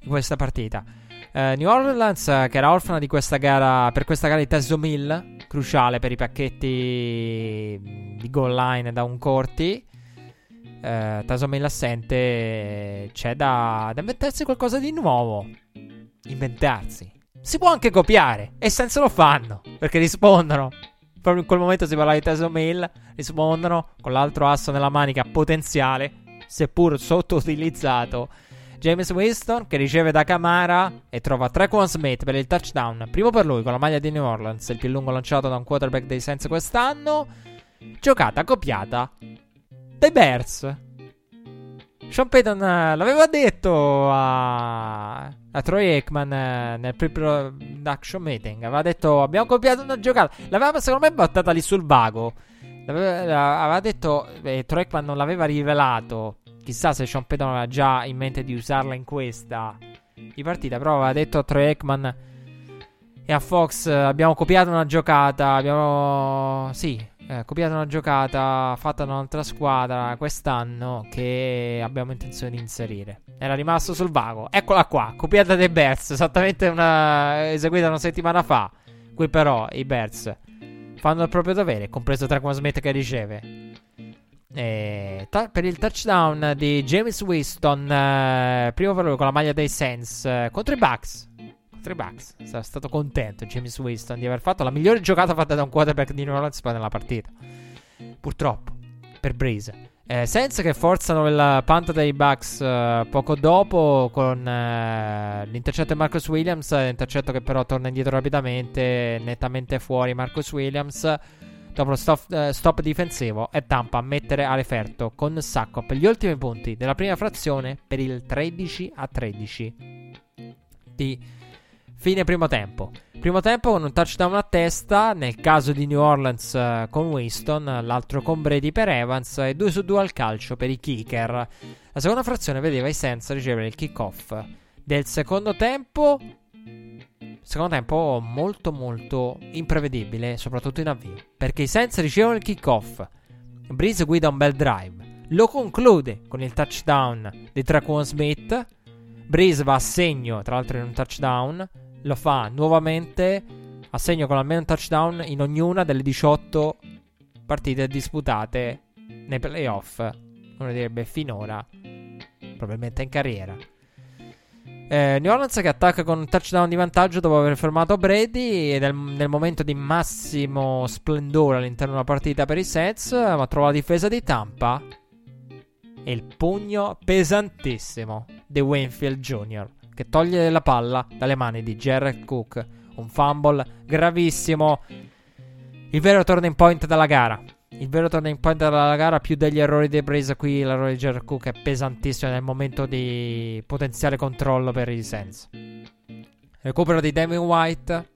in questa partita. Uh, New Orleans, uh, che era orfana di questa gara, per questa gara di Teso Mill, cruciale per i pacchetti di goal line da un corti. Uh, Teso Mill assente, c'è da, da inventarsi qualcosa di nuovo. Inventarsi. Si può anche copiare, e senza lo fanno, perché rispondono. Proprio in quel momento si parla di Teso Mill, rispondono con l'altro asso nella manica potenziale, seppur sottoutilizzato James Winston che riceve da Camara e trova Trequan Smith per il touchdown. Primo per lui con la maglia di New Orleans, il più lungo lanciato da un quarterback dei Saints quest'anno. Giocata copiata dai Bears. Sean Payton uh, l'aveva detto a, a Troy Aikman uh, nel pre-production meeting. Aveva detto: Abbiamo copiato una giocata. L'aveva secondo me buttata lì sul vago. Aveva detto: eh, Troy Aikman non l'aveva rivelato. Chissà se Sean Payton aveva già in mente di usarla in questa di partita. Però aveva detto a Troy Ekman e a Fox: Abbiamo copiato una giocata. Abbiamo. Sì, eh, copiato una giocata fatta da un'altra squadra quest'anno che abbiamo intenzione di inserire. Era rimasto sul vago. Eccola qua, copiata dai Bears, esattamente una eseguita una settimana fa. Qui però i Bears fanno il proprio dovere, compreso Traquan Smith che riceve. Ta- per il touchdown di James Winston, eh, primo lui con la maglia dei Saints eh, contro i Bucks. Contro i Bucks. Sarà stato contento James Winston di aver fatto la migliore giocata fatta da un quarterback di New Orleans nella partita. Purtroppo, per Breeze. Eh, Saints che forzano il punt dei Bucks eh, poco dopo con eh, l'intercetto di Marcus Williams, intercetto che però torna indietro rapidamente, nettamente fuori Marcus Williams. Dopo lo stop, eh, stop difensivo è Tampa a mettere a referto con Sacco per gli ultimi punti della prima frazione per il 13 a 13 di fine primo tempo. Primo tempo con un touchdown a testa, nel caso di New Orleans uh, con Winston, l'altro con Brady per Evans e 2 su 2 al calcio per i kicker. La seconda frazione vedeva i Saints ricevere il kickoff del secondo tempo secondo tempo molto molto imprevedibile, soprattutto in avvio. Perché i Saints ricevono il kickoff. Breeze guida un bel drive. Lo conclude con il touchdown di Traquan Smith. Breeze va a segno, tra l'altro in un touchdown. Lo fa nuovamente a segno con almeno un touchdown in ognuna delle 18 partite disputate nei playoff. Uno direbbe finora, probabilmente in carriera. Eh, New Orleans che attacca con un touchdown di vantaggio dopo aver fermato Brady ed è nel momento di massimo splendore all'interno della partita per i Sets, ma trova la difesa di Tampa e il pugno pesantissimo di Winfield Jr. che toglie la palla dalle mani di Jared Cook. Un fumble gravissimo. Il vero turning point della gara. Il vero turning point della gara, più degli errori dei Braze qui, l'errore di Jared Cook è pesantissimo nel momento di potenziale controllo per i Saints. Recupero di Devin White.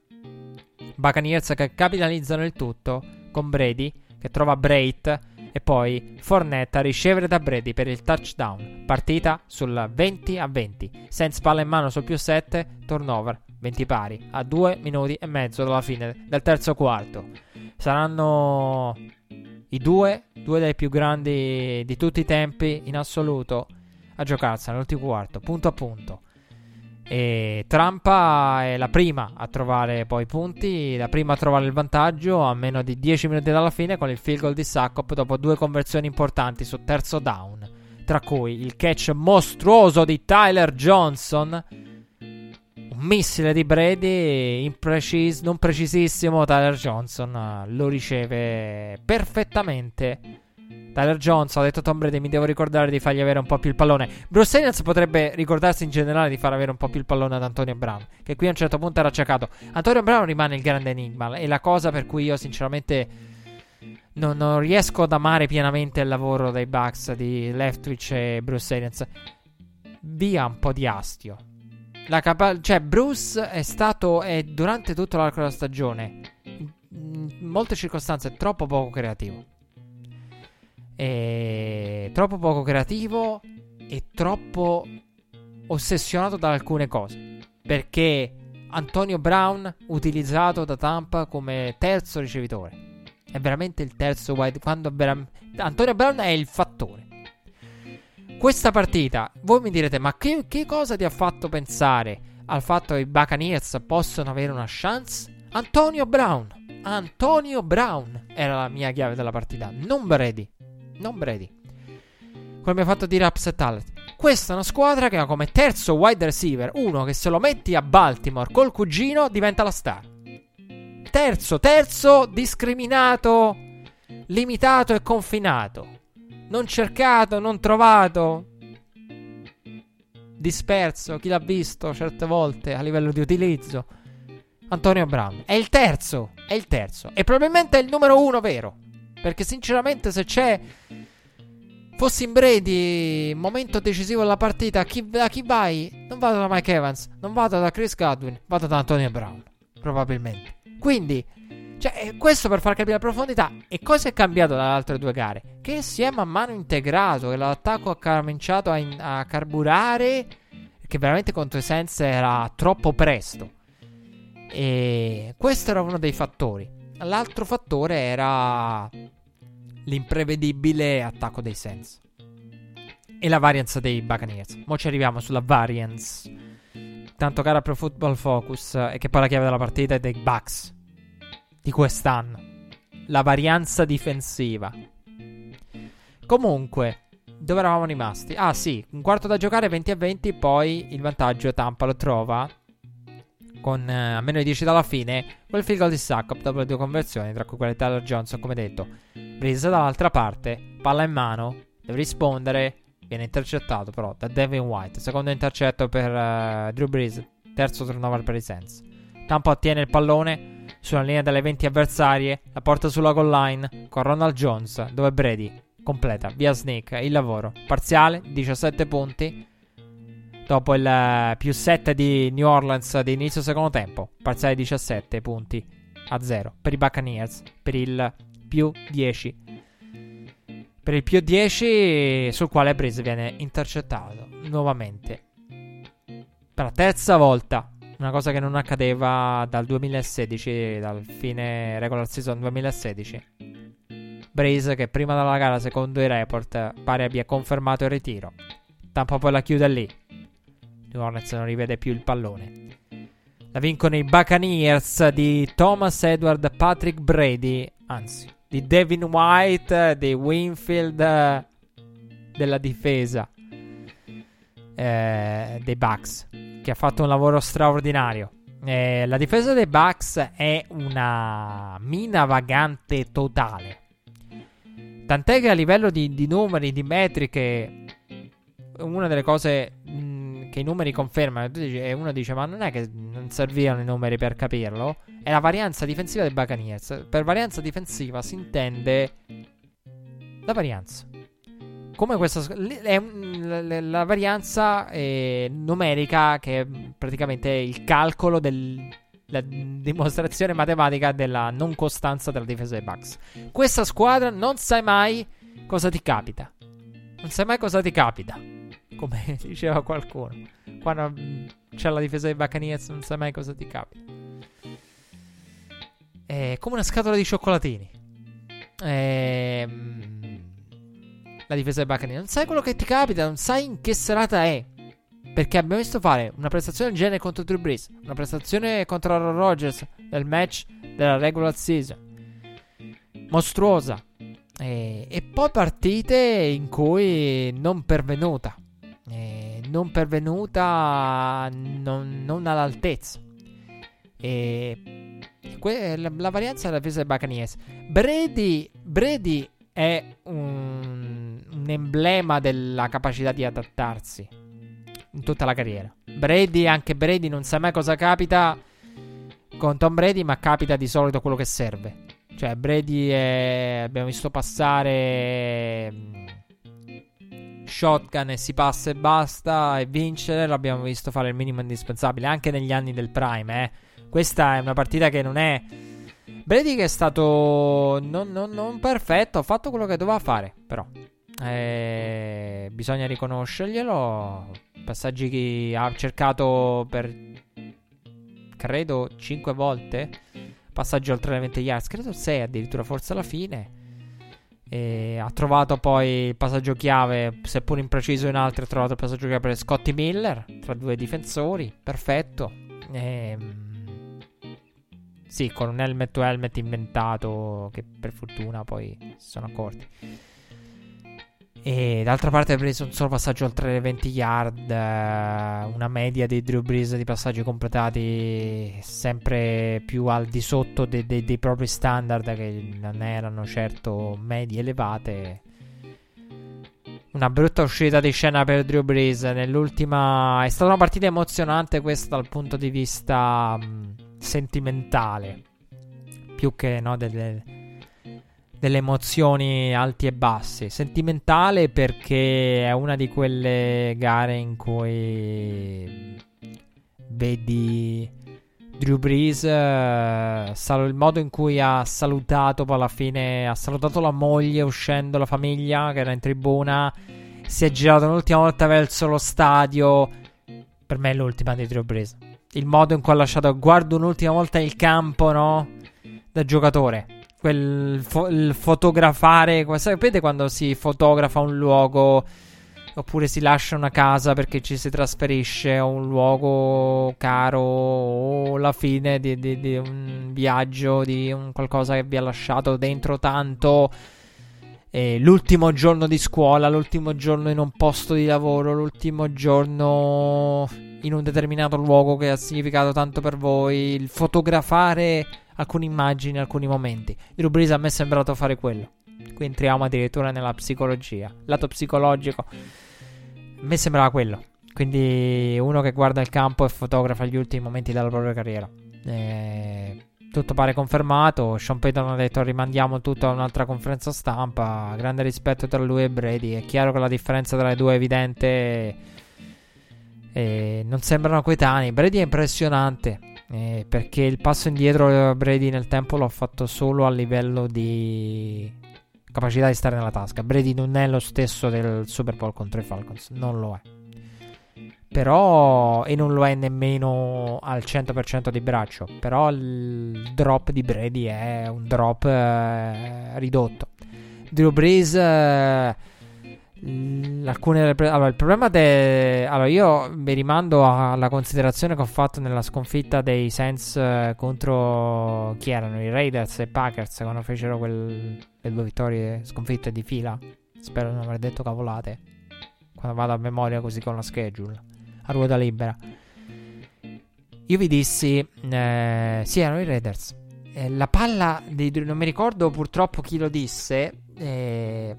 Buccaneers che capitalizzano il tutto con Brady che trova Brait e poi Fornetta a ricevere da Brady per il touchdown. Partita sul 20 a 20. Saints palla in mano sul più 7, turnover 20 pari a 2 minuti e mezzo dalla fine del terzo quarto. Saranno i due, due dei più grandi di tutti i tempi in assoluto a giocarsela nell'ultimo quarto, punto a punto. E Trampa è la prima a trovare poi punti, la prima a trovare il vantaggio a meno di 10 minuti dalla fine con il field goal di Saccop dopo due conversioni importanti su terzo down, tra cui il catch mostruoso di Tyler Johnson un missile di Brady, imprecis- non precisissimo. Tyler Johnson uh, lo riceve perfettamente. Tyler Johnson ha detto Tom Brady: Mi devo ricordare di fargli avere un po' più il pallone. Bruce Arians potrebbe ricordarsi in generale di far avere un po' più il pallone ad Antonio Brown, che qui a un certo punto era accecato. Antonio Brown rimane il grande enigma. E la cosa per cui io, sinceramente, non, non riesco ad amare pienamente il lavoro dei Bucks di Leftwich e Bruce Arians. Via un po' di astio. Capa- cioè, Bruce è stato, è, durante tutto l'arco della stagione, in molte circostanze, troppo poco creativo. E troppo poco creativo e troppo ossessionato da alcune cose. Perché Antonio Brown, utilizzato da Tampa come terzo ricevitore, è veramente il terzo wide. Quando vera- Antonio Brown è il fattore. Questa partita, voi mi direte, ma che, che cosa ti ha fatto pensare al fatto che i Buccaneers possono avere una chance? Antonio Brown. Antonio Brown era la mia chiave della partita, non Brady. Non Brady. Come mi ha fatto dire Upset Alert. Questa è una squadra che ha come terzo wide receiver uno che se lo metti a Baltimore col cugino diventa la star. Terzo, terzo, discriminato, limitato e confinato. Non cercato, non trovato. Disperso, chi l'ha visto certe volte a livello di utilizzo. Antonio Brown. È il terzo, è il terzo. E probabilmente è il numero uno vero. Perché sinceramente se c'è Fossi in Brady, momento decisivo della partita, chi, da chi vai? Non vado da Mike Evans, non vado da Chris Godwin, vado da Antonio Brown, probabilmente. Quindi, cioè, eh, questo per far capire la profondità. E cosa è cambiato dalle altre due gare? Che si è man mano integrato, che l'attacco ha cominciato a, in, a carburare, che veramente contro i Sense era troppo presto. E questo era uno dei fattori. L'altro fattore era l'imprevedibile attacco dei Saints. E la variance dei Buccaneers. Mo ci arriviamo sulla variance. Tanto cara Pro Football Focus. E che poi la chiave della partita è dei Bucks. Di quest'anno. La varianza difensiva. Comunque, dove eravamo rimasti? Ah sì, un quarto da giocare, 20 a 20. Poi il vantaggio Tampa lo trova con eh, a meno di 10 dalla fine, quel field goal di Suckup dopo le due conversioni, tra cui quella di Tyler Johnson, come detto. Breeze dall'altra parte, palla in mano, deve rispondere, viene intercettato però da Devin White, secondo intercetto per uh, Drew Breeze, terzo turnover per i Saints. Tampa ottiene il pallone sulla linea delle 20 avversarie, la porta sulla goal line con Ronald Jones, dove Brady completa via sneak il lavoro. Parziale 17 punti dopo il più 7 di New Orleans di inizio secondo tempo, parziale 17 punti a 0 per i Buccaneers, per il più 10. Per il più 10 sul quale Breeze viene intercettato nuovamente. Per la terza volta, una cosa che non accadeva dal 2016, dal fine regular season 2016. Breeze che prima della gara, secondo i report, pare abbia confermato il ritiro. Tampa poi la chiude lì. New Orleans non rivede più il pallone. La vincono i Buccaneers di Thomas Edward Patrick Brady, anzi, di Devin White, di Winfield della difesa eh, dei Bucks, che ha fatto un lavoro straordinario. Eh, la difesa dei Bucks è una mina vagante totale. Tant'è che a livello di, di numeri, di metriche, una delle cose mh, che i numeri confermano, e uno dice: Ma non è che non servivano i numeri per capirlo? È la varianza difensiva dei Buccaneers. Per varianza difensiva si intende la varianza. Come questa è la, varianza eh, numerica che è praticamente il calcolo del, la dimostrazione matematica della non costanza della difesa dei Bucks. Questa squadra non sai mai cosa ti capita. Non sai mai cosa ti capita come <laughs> diceva qualcuno. Quando c'è la difesa dei Buccaneers non sai mai cosa ti capita. È come una scatola di cioccolatini. Ehm, la difesa dei Buccaneers. Non sai quello che ti capita, non sai in che serata è. Perché abbiamo visto fare una prestazione del genere contro Drew Brees, una prestazione contro Aaron Rodgers del match della regular season. Mostruosa. E poi partite in cui non pervenuta eh, non pervenuta, non, non all'altezza. E que- la, la, varianza della difesa dei Buccaneers. Brady, Brady è un, un emblema della capacità di adattarsi in tutta la carriera. Brady, anche Brady, non sa mai cosa capita con Tom Brady, ma capita di solito quello che serve. Cioè, Brady è, abbiamo visto passare shotgun e si passa e basta e vincere. L'abbiamo visto fare il minimo indispensabile anche negli anni del prime. Eh. Questa è una partita che non è. Brady che è stato non, non, non perfetto, ha fatto quello che doveva fare, però. Eh, bisogna riconoscerglielo. Passaggi che ha cercato per credo 5 volte. Passaggi oltre le 20 yards, credo 6 addirittura, forse alla fine. E ha trovato poi il passaggio chiave, seppur impreciso in altri, ha trovato il passaggio chiave per Scotty Miller tra due difensori. Perfetto. E, ehm, sì, con un helmet to helmet inventato che per fortuna poi si sono accorti. E d'altra parte ha preso un solo passaggio oltre le 20 yard, eh, una media di Drew Brees di passaggi completati sempre più al di sotto de- de- dei propri standard che non erano certo medie elevate. Una brutta uscita di scena per Drew Brees nell'ultima... È stata una partita emozionante questa dal punto di vista mh, sentimentale, più che no, delle delle emozioni alti e bassi. Sentimentale perché è una di quelle gare in cui vedi Drew Brees, sal- il modo in cui ha salutato poi alla fine, ha salutato la moglie uscendo, la famiglia che era in tribuna, si è girato un'ultima volta verso lo stadio. Per me è l'ultima di Drew Brees. Il modo in cui ha lasciato, guardo un'ultima volta il campo, no? Da giocatore quel fo- fotografare. Sapete quando si fotografa un luogo oppure si lascia una casa perché ci si trasferisce o un luogo caro o la fine di, di, di un viaggio, di un qualcosa che vi ha lasciato dentro tanto. E l'ultimo giorno di scuola, l'ultimo giorno in un posto di lavoro, l'ultimo giorno in un determinato luogo che ha significato tanto per voi, il fotografare alcune immagini, alcuni momenti. Drew Brees a me è sembrato fare quello. Qui entriamo addirittura nella psicologia. Lato psicologico. A me sembrava quello. Quindi uno che guarda il campo e fotografa gli ultimi momenti della propria carriera. E tutto pare confermato. Sean Payton ha detto rimandiamo tutto a un'altra conferenza stampa. Grande rispetto tra lui e Brady. È chiaro che la differenza tra le due è evidente. E non sembrano coetanei. Brady è impressionante. Eh, perché il passo indietro Brady nel tempo l'ho fatto solo a livello di capacità di stare nella tasca. Brady non è lo stesso del Super Bowl contro i Falcons, non lo è. Però, e non lo è nemmeno al 100% di braccio. Però il drop di Brady è un drop eh, ridotto. Drew Brees. Eh, alcune pre- allora, il problema de- allora io mi rimando alla considerazione che ho fatto nella sconfitta dei Saints eh, contro chi erano? I Raiders e Packers quando fecero quel, le due vittorie sconfitte di fila. Spero di non aver detto cavolate quando vado a memoria così con la schedule a ruota libera. Io vi dissi eh, sì erano i Raiders. Eh, la palla di non mi ricordo purtroppo chi lo disse eh,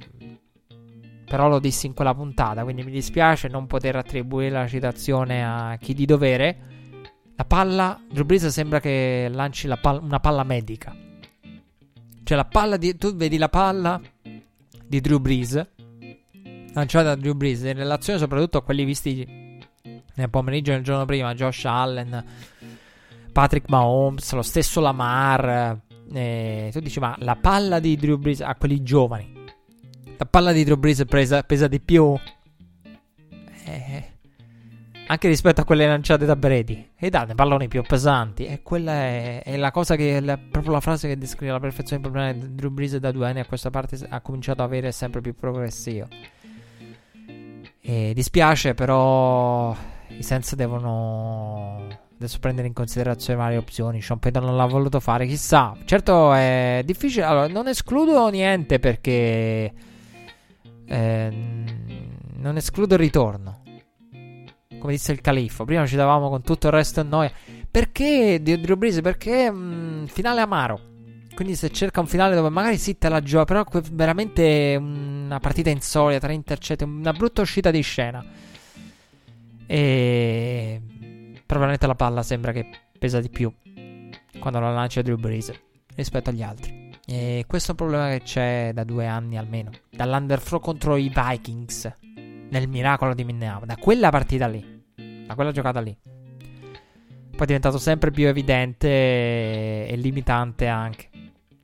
però lo dissi in quella puntata, quindi mi dispiace non poter attribuire la citazione a chi di dovere. La palla, Drew Brees sembra che lanci palla, una palla medica. Cioè la palla di... Tu vedi la palla di Drew Brees, lanciata da Drew Brees, in relazione soprattutto a quelli visti nel pomeriggio del giorno prima, Josh Allen, Patrick Mahomes, lo stesso Lamar. Eh, tu dici, ma la palla di Drew Brees a quelli giovani la palla di Drew Brees presa, pesa di più. Eh, anche rispetto a quelle lanciate da Brady. E dei palloni più pesanti. E quella è, è la cosa che. La, proprio la frase che descrive la perfezione il problema di Drew Brees da due anni a questa parte ha cominciato ad avere sempre più progressivo. E dispiace, però. I Sense devono adesso prendere in considerazione varie opzioni. Sean Payton non l'ha voluto fare, chissà. Certo è difficile. Allora, non escludo niente perché eh, non escludo il ritorno. Come disse il califfo. Prima ci davamo con tutto il resto a noi. Perché Drew Brees? Perché mh, mm, finale amaro. Quindi se cerca un finale dove magari sì te la gioca, però è veramente una partita insolita, tre intercetti, una brutta uscita di scena. E probabilmente la palla sembra che pesa di più quando la lancia Drew Brees rispetto agli altri. E questo è un problema che c'è da due anni almeno. Dall'underthrow contro i Vikings. Nel miracolo di Minneapolis. Da quella partita lì. Da quella giocata lì. Poi è diventato sempre più evidente e limitante anche.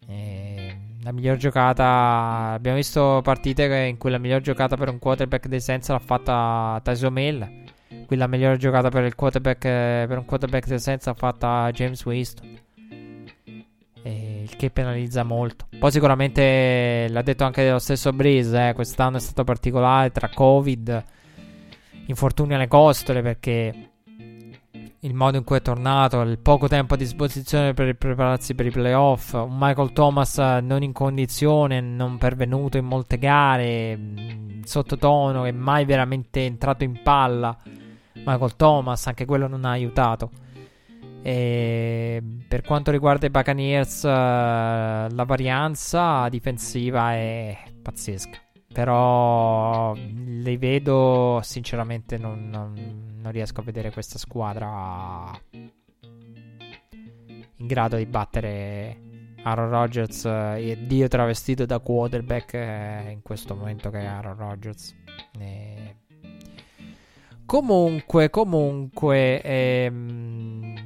E la miglior giocata. Abbiamo visto partite in cui la miglior giocata per un quarterback dei Senza l'ha fatta Tyson Hill. Qui la migliore giocata per, per un quarterback dei Senza l'ha fatta James Winston. E il che penalizza molto. Poi sicuramente l'ha detto anche lo stesso Breeze, eh, quest'anno è stato particolare tra Covid, infortuni alle costole perché il modo in cui è tornato, il poco tempo a disposizione per prepararsi per i playoff, un Michael Thomas non in condizione, non pervenuto in molte gare, sottotono, che mai veramente entrato in palla. Michael Thomas, anche quello non ha aiutato. E per quanto riguarda i Buccaneers, la varianza difensiva è pazzesca. Però li vedo, sinceramente, non, non, non riesco a vedere questa squadra in grado di battere Aaron Rodgers e Dio travestito da quarterback eh, in questo momento che è Aaron Rodgers. E... Comunque, comunque, ehm,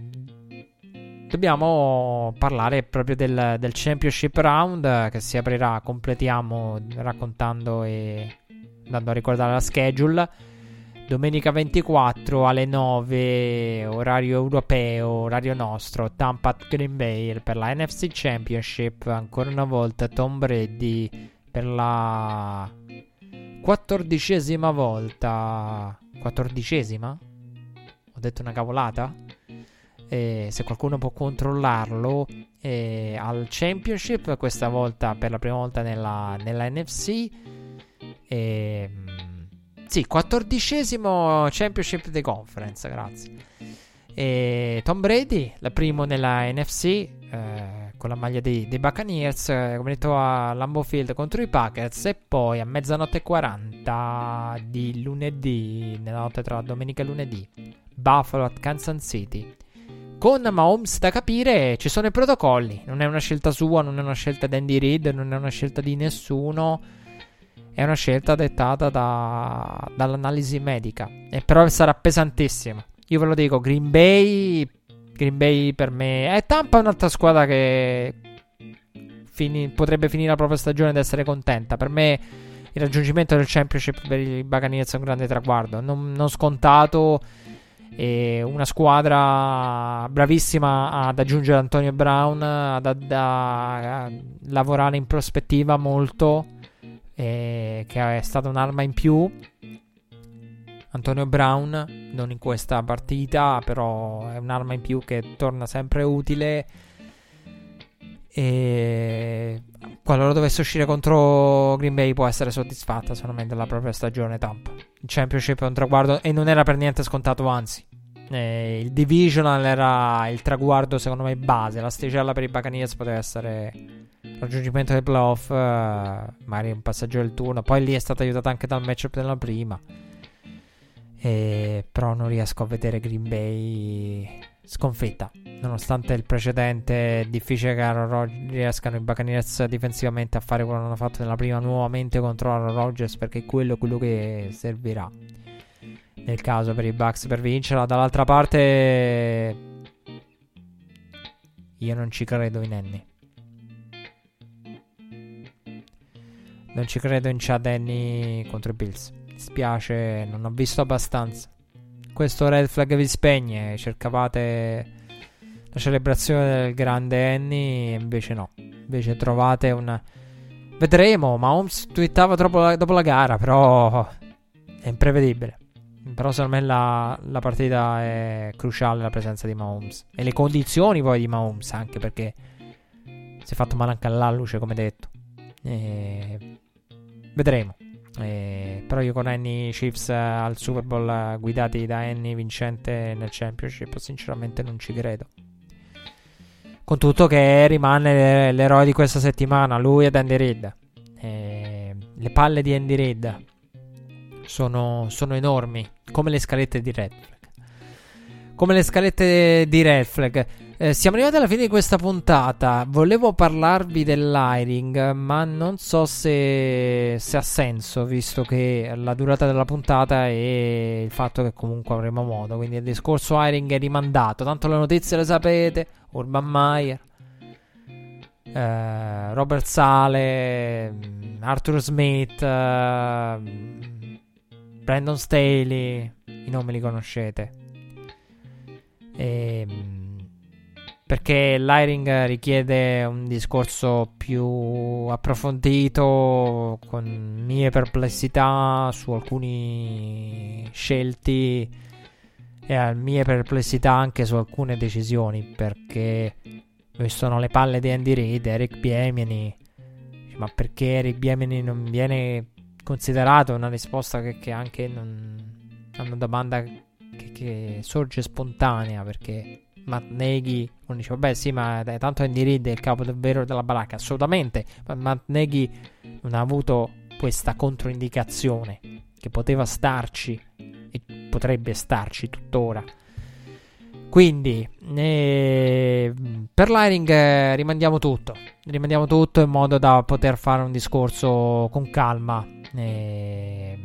dobbiamo parlare proprio del, del, Championship Round che si aprirà, completiamo raccontando e andando a ricordare la schedule. Domenica 24 alle 9, orario europeo, orario nostro, Tampa Green Bay per la NFC Championship. Ancora una volta Tom Brady per la quattordicesima volta. Quattordicesima? Ho detto una cavolata? Eh, se qualcuno può controllarlo eh, al Championship, questa volta per la prima volta nella, nella NFC. Eh, sì, quattordicesimo Championship di Conference, grazie. E Tom Brady, la primo nella NFC, eh, con la maglia dei, dei Buccaneers, eh, come detto a Lambeau Field contro i Packers, e poi a mezzanotte e 40 di lunedì, nella notte tra domenica e lunedì, Buffalo at Kansas City. Con Mahomes da capire ci sono i protocolli, non è una scelta sua, non è una scelta di Andy Reid, non è una scelta di nessuno, è una scelta dettata da, dall'analisi medica. E però sarà pesantissima. Io ve lo dico, Green Bay, Green Bay per me è Tampa un'altra squadra che fini, potrebbe finire la propria stagione ed essere contenta. Per me il raggiungimento del championship per i Buccaneers è un grande traguardo, non, non scontato e una squadra bravissima ad aggiungere Antonio Brown, ad, ad, a lavorare in prospettiva molto, che è stata un'arma in più. Antonio Brown, non in questa partita, però è un'arma in più che torna sempre utile. E qualora dovesse uscire contro Green Bay può essere soddisfatta solamente della propria stagione Tampa. Championship è un traguardo e non era per niente scontato, anzi. Eh, il divisional era il traguardo secondo me base. La sticella per i Buccaneers poteva essere raggiungimento dei playoff, eh, magari un passaggio del turno. Poi lì è stata aiutata anche dal matchup della prima. E, però non riesco a vedere Green Bay sconfitta. Nonostante il precedente, è difficile che Aaron Rodgers riescano i Buccaneers difensivamente a fare quello che hanno fatto nella prima nuovamente contro Aaron Rodgers perché quello è quello che servirà nel caso per i Bucks per vincerla. Dall'altra parte, io non ci credo in Annie. Non ci credo in Chad Annie contro i Bills. Spiace, non ho visto abbastanza. Questo red flag vi spegne. Cercavate la celebrazione del grande Annie, invece no. Invece trovate un. Vedremo. Ma Holmes twittava la, dopo la gara, però è imprevedibile. Però secondo me la, la, partita è cruciale la presenza di Mahomes. E le condizioni poi di Mahomes, anche perché si è fatto male anche all'alluce, come detto. E... Vedremo. E... Però io con Annie Chiefs al Super Bowl guidati da Annie vincente nel Championship, sinceramente non ci credo. Con tutto che rimane l'eroe di questa settimana, lui ed Andy Reid. E... Le palle di Andy Reid sono, sono enormi, come le scalette di Red Flag. Come le scalette di Red Flag. Eh, siamo arrivati alla fine di questa puntata. Volevo parlarvi dell'hiring, ma non so se, se, ha senso, visto che la durata della puntata e il fatto che comunque avremo modo. Quindi il discorso hiring è rimandato. Tanto le notizie le sapete. Urban Meyer, eh, Robert Sale, Arthur Smith. Eh, Brandon Staley, i nomi li conoscete. Ehm, perché l'hiring richiede un discorso più approfondito con mie perplessità su alcuni scelti e mie perplessità anche su alcune decisioni perché sono le palle di Andy Reid, Eric Biemini ma perché Eric Biemini non viene considerato una risposta che, che anche non, una domanda che, che sorge spontanea? Perché Matt Nagy uno dice vabbè sì ma dai, tanto Andy Reid è il capo del vero della baracca. Assolutamente. Ma Matt Nagy non ha avuto questa controindicazione che poteva starci e potrebbe starci tuttora. Quindi eh, per l'hiring eh, rimandiamo tutto. Rimandiamo tutto in modo da poter fare un discorso con calma. Eh,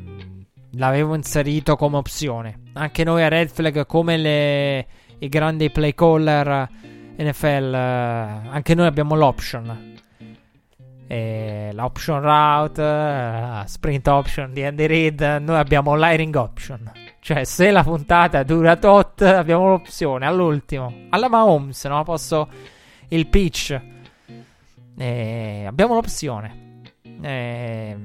l'avevo inserito come opzione. Anche noi a Red Flag come le i grandi play caller NFL, eh, anche noi abbiamo l'option. E l'option route, la eh, sprint option di Andy Reid, noi abbiamo l'hiring option. Cioè, se la puntata dura tot, abbiamo l'opzione all'ultimo. Alla Mahomes, no? Posso il pitch. E abbiamo l'opzione. E,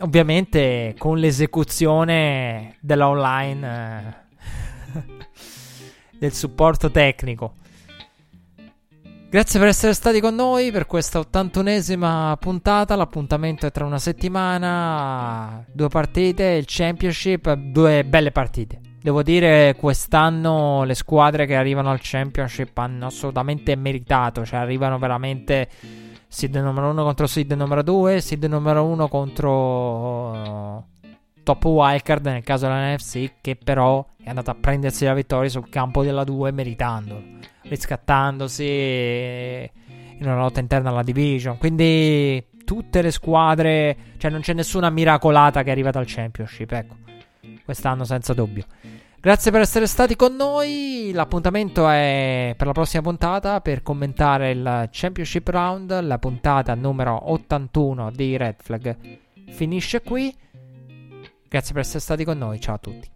ovviamente con l'esecuzione della online. Del supporto tecnico. Grazie per essere stati con noi per questa ottantunesima puntata. L'appuntamento è tra una settimana. Due partite, il Championship, due belle partite. Devo dire, quest'anno le squadre che arrivano al Championship hanno assolutamente meritato. Cioè, arrivano veramente seed numero 1 contro seed numero 2, seed numero 1 contro top wildcard nel caso dell'NFC che però è andato a prendersi la vittoria sul campo della 2 meritandolo, riscattandosi in una lotta interna alla division. Quindi tutte le squadre, cioè non c'è nessuna miracolata che è arrivata al championship, ecco. Quest'anno senza dubbio. Grazie per essere stati con noi. L'appuntamento è per la prossima puntata per commentare il Championship Round. La puntata numero 81 di Red Flag finisce qui. Grazie per essere stati con noi, ciao a tutti.